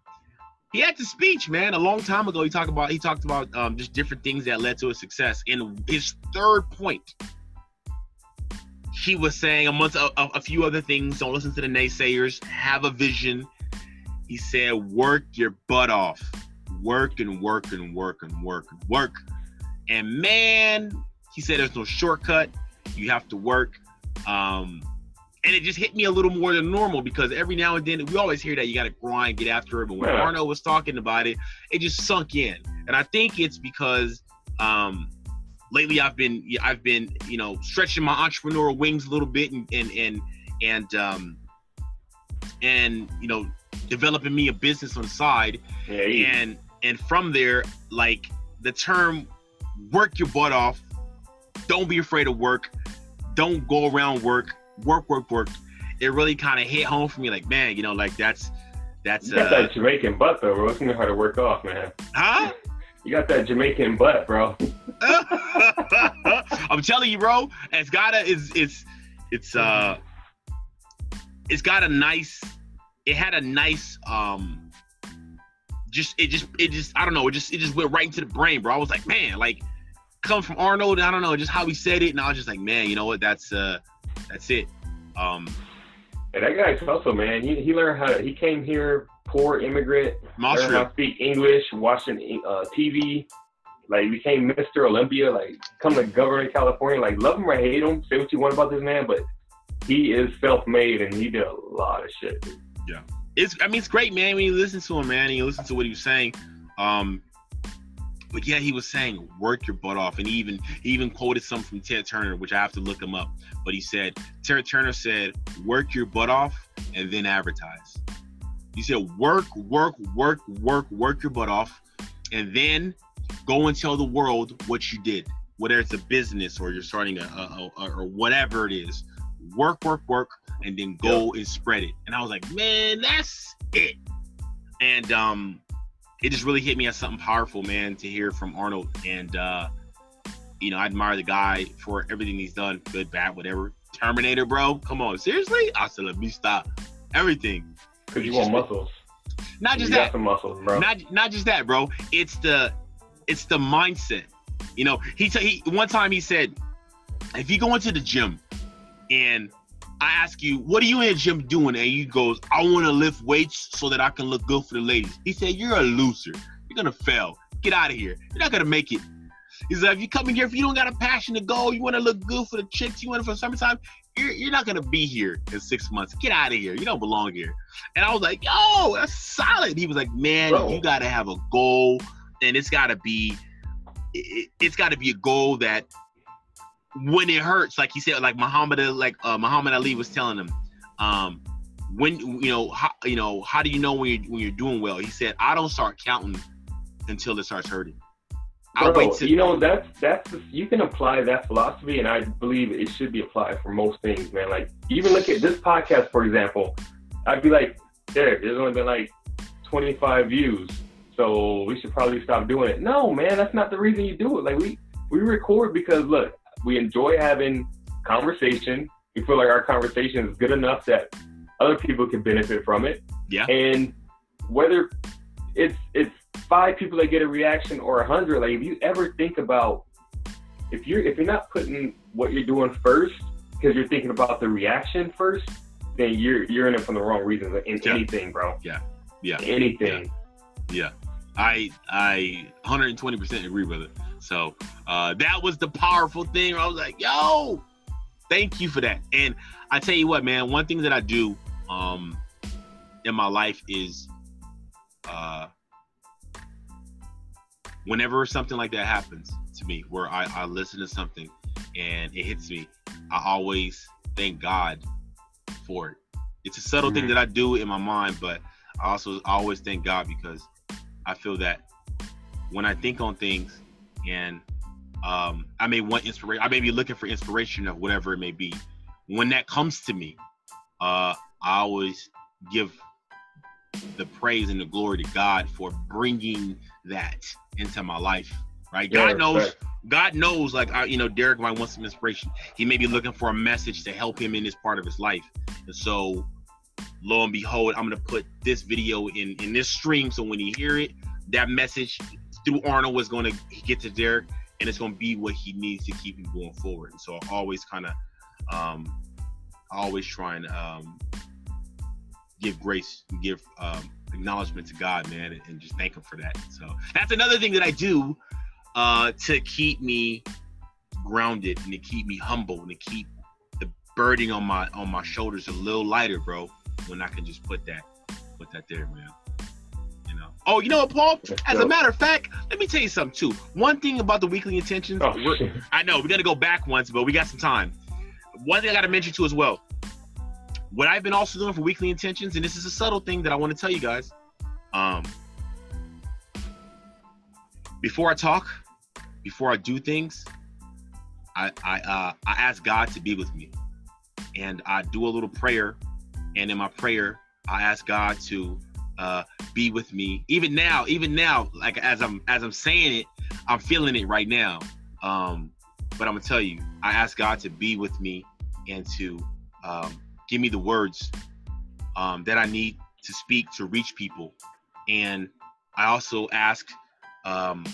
S2: he had the speech, man, a long time ago. He talked about he talked about um just different things that led to his success. And his third point, he was saying amongst a, a, a few other things. Don't listen to the naysayers. Have a vision. He said, work your butt off. Work and work and work and work and work. And man, he said there's no shortcut. You have to work. Um, and it just hit me a little more than normal because every now and then we always hear that you got to grind, get after it. But when
S1: Yeah.
S2: Arno was talking about it, it just sunk in. And I think it's because um, lately I've been I've been you know stretching my entrepreneurial wings a little bit and and and and um, and you know developing me a business on the side
S1: yeah,
S2: and and from there like the term work your butt off don't be afraid of work don't go around work work work work it really kind of hit home for me like man you know like that's that's
S1: you got
S2: uh
S1: that Jamaican butt though, bro. It's gonna be hard to work off, man.
S2: huh
S1: You got that Jamaican butt, bro.
S2: i'm telling you bro it's gotta it's it's it's uh it's got a nice it had a nice um just it just it just I don't know it just it just went right into the brain, bro. I was like, man, like come from Arnold, I don't know, just how he said it, and I was just like, man, you know what? That's uh that's it. Um
S1: And that guy's also man. He he learned how. to, He came here poor immigrant, learned how to speak English, watching uh, TV. Like became Mr. Olympia. Like come to governor of California. Like love him or hate him, say what you want about this man, but he is self-made and he did a lot of shit. Yeah,
S2: It's I mean it's great, man, when you listen to him, man, and you listen to what he was saying. Um but yeah, he was saying work your butt off, and he even he even quoted some from Ted Turner, which I have to look him up. But he said Ted Turner said, "Work your butt off and then advertise." He said, "Work, work, work, work, work your butt off, and then go and tell the world what you did, whether it's a business or you're starting a, a, a or whatever it is. Work, work, work, and then go and spread it." And I was like, "Man, that's it." And um, it just really hit me as something powerful, man, to hear from Arnold. And uh, you know, I admire the guy for everything he's done, good, bad, whatever. Terminator, bro. Come on, seriously? I said, let me stop Everything.
S1: Cause you want muscles.
S2: Not
S1: You
S2: just
S1: got
S2: that.
S1: muscles, bro.
S2: Not not just that, bro. It's the it's the mindset. You know, he said he one time he said, if you go into the gym and I ask you, what are you in the gym doing? And he goes, I want to lift weights so that I can look good for the ladies. He said, You're a loser. You're gonna fail. Get out of here. You're not gonna make it. He's like, if you come in here, if you don't got a passion to go, you want to look good for the chicks, you want it for summertime, you're, you're not gonna be here in six months. Get out of here. You don't belong here. And I was like, yo, that's solid. He was like, man,
S1: Bro.
S2: you gotta have a goal, and it's gotta be, it, it's gotta be a goal that when it hurts, like he said, like Muhammad, like uh, Muhammad Ali was telling him, um, when you know, how, you know, how do you know when you're when you're doing well? He said, I don't start counting until it starts hurting. I
S1: Bro,
S2: wait till
S1: you know that's that's you can apply that philosophy, and I believe it should be applied for most things, man. Like even look at this podcast, for example. I'd be like, there, there's only been like 25 views, so we should probably stop doing it. No, man, that's not the reason you do it. Like we we record because look, we enjoy having conversation. We feel like our conversation is good enough that other people can benefit from it.
S2: Yeah.
S1: And whether it's it's five people that get a reaction or a hundred, like if you ever think about if you're if you're not putting what you're doing first because you're thinking about the reaction first, then you're you're in it for the wrong reasons in
S2: Yeah.
S1: anything, bro.
S2: Yeah. Yeah.
S1: Anything.
S2: Yeah. I I 120% agree with it. So uh, that was the powerful thing. I was like, yo, thank you for that. And I tell you what, man, one thing that I do um, in my life is uh, whenever something like that happens to me, where I, I listen to something and it hits me, I always thank God for it. It's a subtle mm-hmm. thing that I do in my mind, but I also always thank God because I feel that when I think on things and um, I may want inspiration, I may be looking for inspiration of whatever it may be. When that comes to me, uh, I always give the praise and the glory to God for bringing that into my life. Right? Yeah, God knows. Right. God knows. Like I, you know, Derek might want some inspiration. He may be looking for a message to help him in this part of his life. And so, lo and behold, I'm gonna put this video in in this stream. So when he hear it, that message through Arnold was gonna get to Derek, and it's gonna be what he needs to keep him going forward. And so I always kind of, um, always try and um, give grace, give um, acknowledgement to God, man, and, and, just thank Him for that. So that's another thing that I do uh, to keep me grounded and to keep me humble and to keep the burden on my on my shoulders a little lighter, bro. When I can just put that put that there, man. You know. Oh, you know what, Paul? As a matter of fact, let me tell you something too. One thing about the weekly intentions, oh, I know we're gonna go back once, but we got some time. One thing I gotta mention too as well what I've been also doing for weekly intentions, and this is a subtle thing that I want to tell you guys. Um, before I talk, before I do things, I I uh, I ask God to be with me, and I do a little prayer, and in my prayer, I ask God to uh, be with me. Even now, even now, like as I'm as I'm saying it, I'm feeling it right now. Um, but I'm gonna tell you, I ask God to be with me and to um, give me the words um, that I need to speak to reach people. And I also ask um,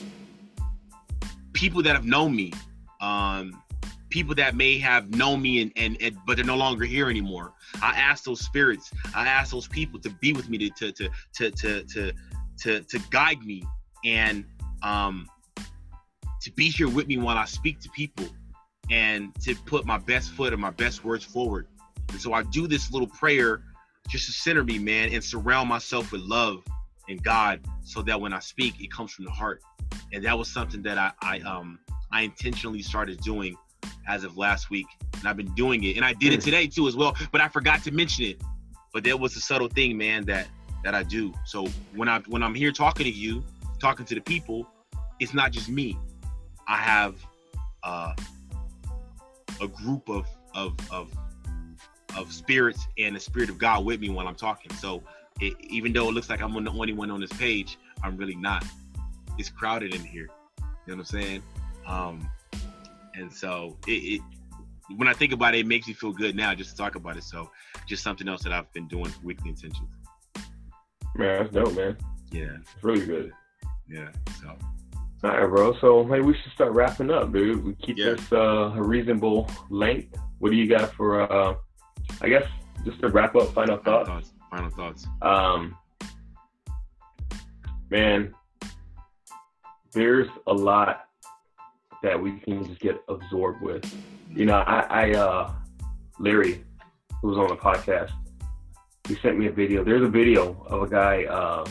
S2: people that have known me, um, people that may have known me and, and, and, but they're no longer here anymore. I ask those spirits, I ask those people to be with me to to to to to to, to, to guide me and um, to be here with me while I speak to people and to put my best foot and my best words forward. And so I do this little prayer just to center me, man, and surround myself with love and God so that when I speak, it comes from the heart. And that was something that I, I um I intentionally started doing as of last week. And I've been doing it. And I did it today too as well, but I forgot to mention it. But that was a subtle thing, man, that that I do. So when I when I'm here talking to you, talking to the people, it's not just me. I have uh, a group of of of of spirits and the spirit of God with me while I'm talking. So it, even though it looks like I'm the only one on this page, I'm really not. It's crowded in here. You know what I'm saying? Um, and so it, it, when I think about it, it makes me feel good now just to talk about it. So just something else that I've been doing weekly intentions.
S1: Man, that's dope, man.
S2: Yeah,
S1: it's really good.
S2: Yeah. So.
S1: All right, bro. So maybe we should start wrapping up, dude. We keep yeah. this uh, a reasonable length. What do you got for uh, I guess just to wrap up, final thoughts. Final thoughts.
S2: Final thoughts.
S1: Um, man, there's a lot that we can just get absorbed with. You know, I, I uh, Larry, who was on the podcast, he sent me a video. There's a video of a guy, uh,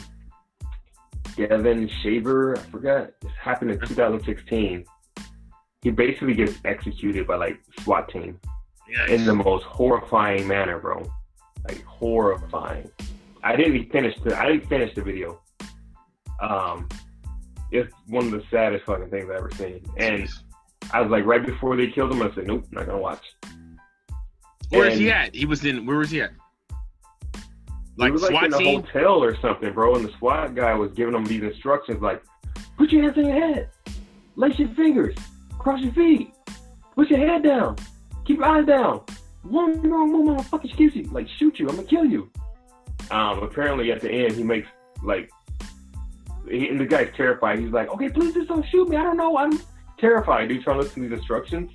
S1: Devin Shaver. I forgot. It happened in 2016. He basically gets executed by like SWAT team in the most horrifying manner, bro. Like horrifying. I didn't finish the I didn't finish the video. Um, it's one of the saddest fucking things I've ever seen. And I was like, right before they killed him, I said, nope, not gonna watch.
S2: Where and is he at? He was in. Where was he at?
S1: Like, he was like SWAT in a team? hotel or something, bro. And the SWAT guy was giving him these instructions, like, put your hands on your head, lace your fingers, cross your feet, put your head down, Keep your eyes down. One wrong move, I'll fucking excuse you. Like shoot you. I'm gonna kill you. Um, apparently at the end he makes like, he, and the guy's terrified. He's like, okay, please just don't shoot me. I don't know. I'm terrified. Dude, trying to listen to these instructions.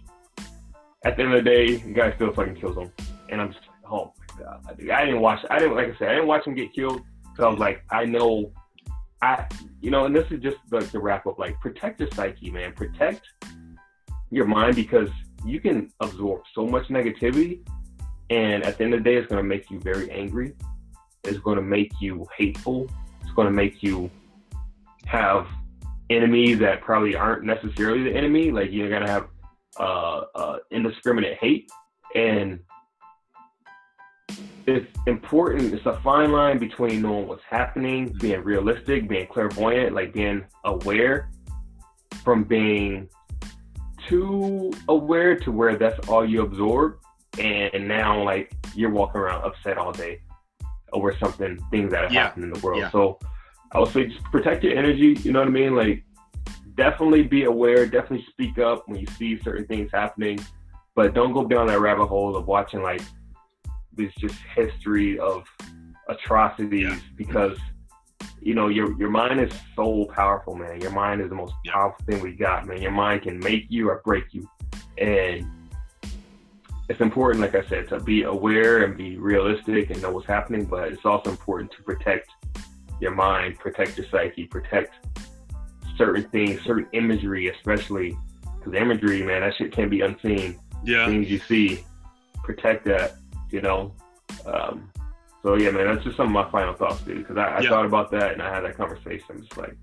S1: At the end of the day, the guy still fucking kills him. And I'm just like, oh my god. I didn't watch. I didn't like I said. I didn't watch him get killed. So I was like, I know I, you know, and this is just like the wrap up. Like, protect your psyche, man. Protect your mind because you can absorb so much negativity, and at the end of the day, it's going to make you very angry. It's going to make you hateful. It's going to make you have enemies that probably aren't necessarily the enemy. Like you're to have uh, uh, indiscriminate hate, and it's important. It's a fine line between knowing what's happening, being realistic, being clairvoyant, like being aware, from being too aware to where that's all you absorb, and now like you're walking around upset all day over something, things that have yeah. happened in the world. Yeah. So I would say just protect your energy. You know what I mean? Like definitely be aware. Definitely speak up when you see certain things happening, but don't go down that rabbit hole of watching like this just history of atrocities yeah. because you know your your mind is so powerful, man. Your mind is the most powerful thing we got, man. Your mind can make you or break you, and it's important, like I said, to be aware and be realistic and know what's happening. But it's also important to protect your mind, protect your psyche, protect certain things, certain imagery, especially because imagery, man, that shit can't be unseen.
S2: Yeah,
S1: things you see, protect that you know. Um, so yeah, man, that's just some of my final thoughts, dude. Because I, I yeah. thought about that and I had that conversation. I'm just like,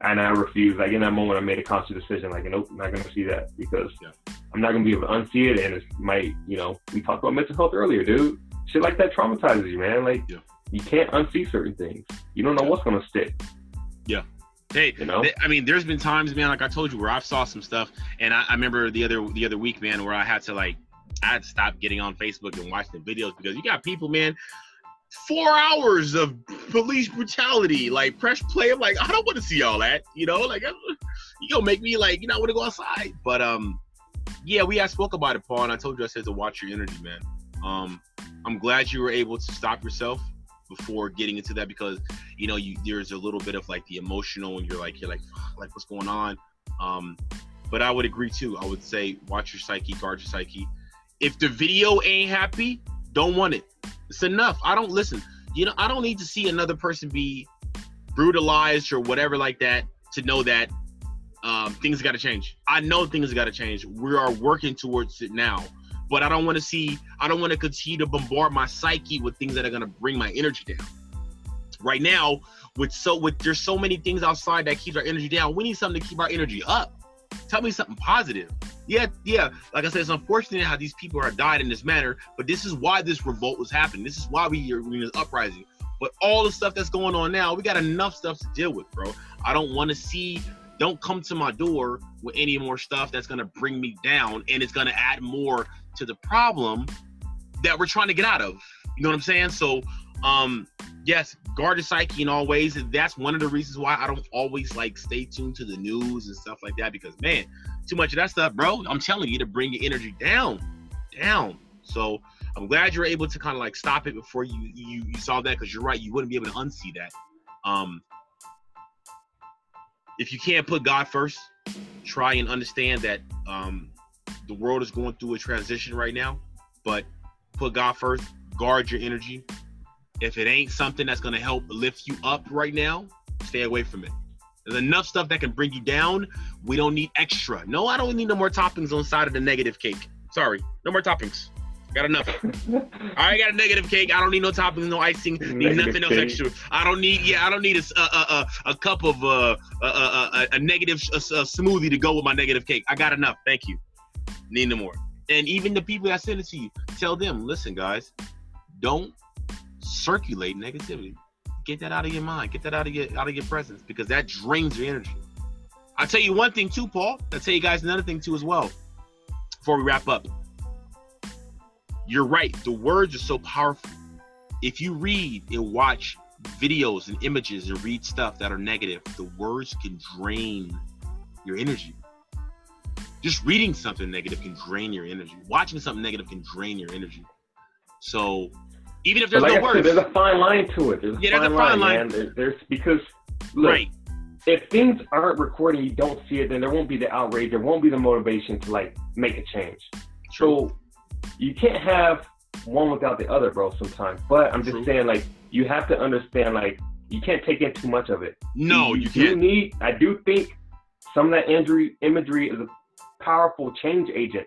S1: and I refused. Like in that moment, I made a conscious decision. Like, nope, I'm not gonna see that because yeah. I'm not gonna be able to unsee it, and it might, you know, we talked about mental health earlier, dude. Shit like that traumatizes you, man. Like, yeah. You can't unsee certain things. You don't know what's gonna stick.
S2: Yeah. Hey, you know, I mean, there's been times, man, like I told you, where I've saw some stuff, and I, I remember the other the other week, man, where I had to like I had to stop getting on Facebook and watching videos because you got people, man, four hours of police brutality. Like press play. I'm like, I don't want to see all that. You know, like you gonna make me like, you know, I want to go outside. But um, yeah, we had spoke about it, Paul, and I told you I said to watch your energy, man. Um, I'm glad you were able to stop yourself before getting into that because you know you there's a little bit of like the emotional and you're like you're like like what's going on um but i would agree too i would say watch your psyche guard your psyche if the video ain't happy, don't want it. It's enough. I don't listen. You know, I don't need to see another person be brutalized or whatever like that to know that um, things got to change. I know things got to change. We are working towards it now, but I don't want to see. I don't want to continue to bombard my psyche with things that are going to bring my energy down. Right now, with so with there's so many things outside that keeps our energy down. We need something to keep our energy up. Tell me something positive yeah, yeah. Like I said, it's unfortunate how these people are died in this manner, but this is why this revolt was happening. This is why we are in this uprising. But all the stuff that's going on now, we got enough stuff to deal with, bro. I don't want to see. Don't come to my door with any more stuff that's gonna bring me down, and it's gonna add more to the problem that we're trying to get out of. You know what I'm saying? So, um, yes, guard your psyche in all ways, that's one of the reasons why I don't always like stay tuned to the news and stuff like that. Because man, too much of that stuff, bro. I'm telling you to bring your energy down, down. So I'm glad you're able to kind of like stop it before you you, you saw that because you're right. You wouldn't be able to unsee that. Um, if you can't put God first, try and understand that um, the world is going through a transition right now. But put God first. Guard your energy. If it ain't something that's gonna help lift you up right now, stay away from it. There's enough stuff that can bring you down. We don't need extra. No, I don't need no more toppings on side of the negative cake. Sorry, no more toppings. Got enough. I got a negative cake. I don't need no toppings, no icing. Need nothing else extra. I don't need. Yeah, I don't need a a, a, a cup of uh, a, a, a negative smoothie to go with my negative cake. I got enough. Thank you. Need no more. And even the people that send it to you, tell them, listen, guys, don't circulate negativity. Get that out of your mind. Get that out of your out of your presence because that drains your energy. I'll tell you one thing too, Paul. I'll tell you guys another thing too as well. Before we wrap up, you're right. The words are so powerful. If you read and watch videos and images and read stuff that are negative, the words can drain your energy. Just reading something negative can drain your energy. Watching something negative can drain your energy. So even if there's like no words.
S1: There's a fine line to it. There's a
S2: yeah,
S1: fine,
S2: there's a fine
S1: line, line. There's, there's, because look, right. if things aren't recording, you don't see it, then there won't be the outrage. There won't be the motivation to like make a change. True. So you can't have one without the other, bro. Sometimes, but I'm just True. saying, like, you have to understand, like, you can't take in too much of it.
S2: No, you,
S1: you
S2: can't.
S1: need. I do think some of that injury imagery is a powerful change agent.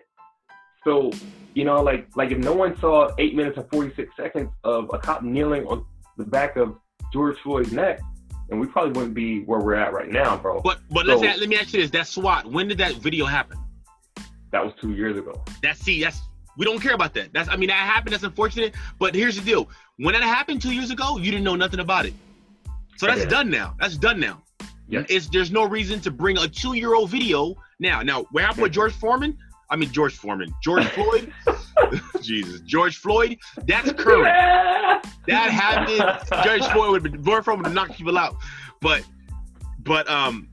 S1: So you know, like like if no one saw eight minutes and forty six seconds of a cop kneeling on the back of George Floyd's neck, and we probably wouldn't be where we're at right now, bro.
S2: But but
S1: So-
S2: let's ask, let me ask you this: that SWAT. When did that video happen?
S1: that was two years ago.
S2: That's see, that's we don't care about that. That's I mean that happened. That's unfortunate. But here's the deal: when that happened two years ago, you didn't know nothing about it. So that's
S1: Yeah.
S2: done now. That's done now.
S1: Yeah.
S2: It's there's no reason to bring a two year old video now. Now what happened with George Foreman? I mean George Foreman, George Floyd. Jesus, George Floyd. That's current. That happened. George Floyd would George Foreman would knocked people out. But but um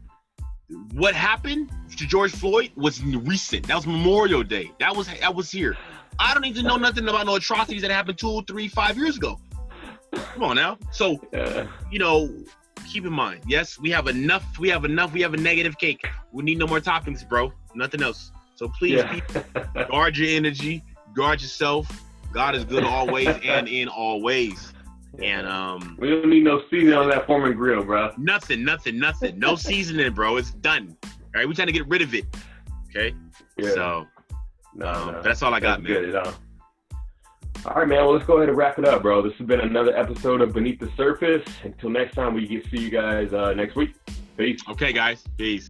S2: what happened to George Floyd was recent. That was Memorial Day. That was that was here. I don't even know nothing about no atrocities that happened two, three, five years ago. Come on now. So
S1: Yeah.
S2: you know, keep in mind, yes, we have enough. We have enough. We have a negative cake. We need no more toppings, bro. Nothing else. So please
S1: Yeah.
S2: keep guard your energy, guard yourself. God is good always and in all ways. And um,
S1: we don't need no seasoning on that Foreman grill, bro.
S2: nothing, nothing, nothing. No seasoning, bro. It's done. All right, we're trying to get rid of it. Okay.
S1: Yeah.
S2: So
S1: no,
S2: um,
S1: no.
S2: that's all I got,
S1: That's
S2: man.
S1: good, huh? All right, man. Well, let's go ahead and wrap it up, bro. This has been another episode of Beneath the Surface. Until next time, we get to see you guys uh, next week. Peace.
S2: Okay, guys. Peace.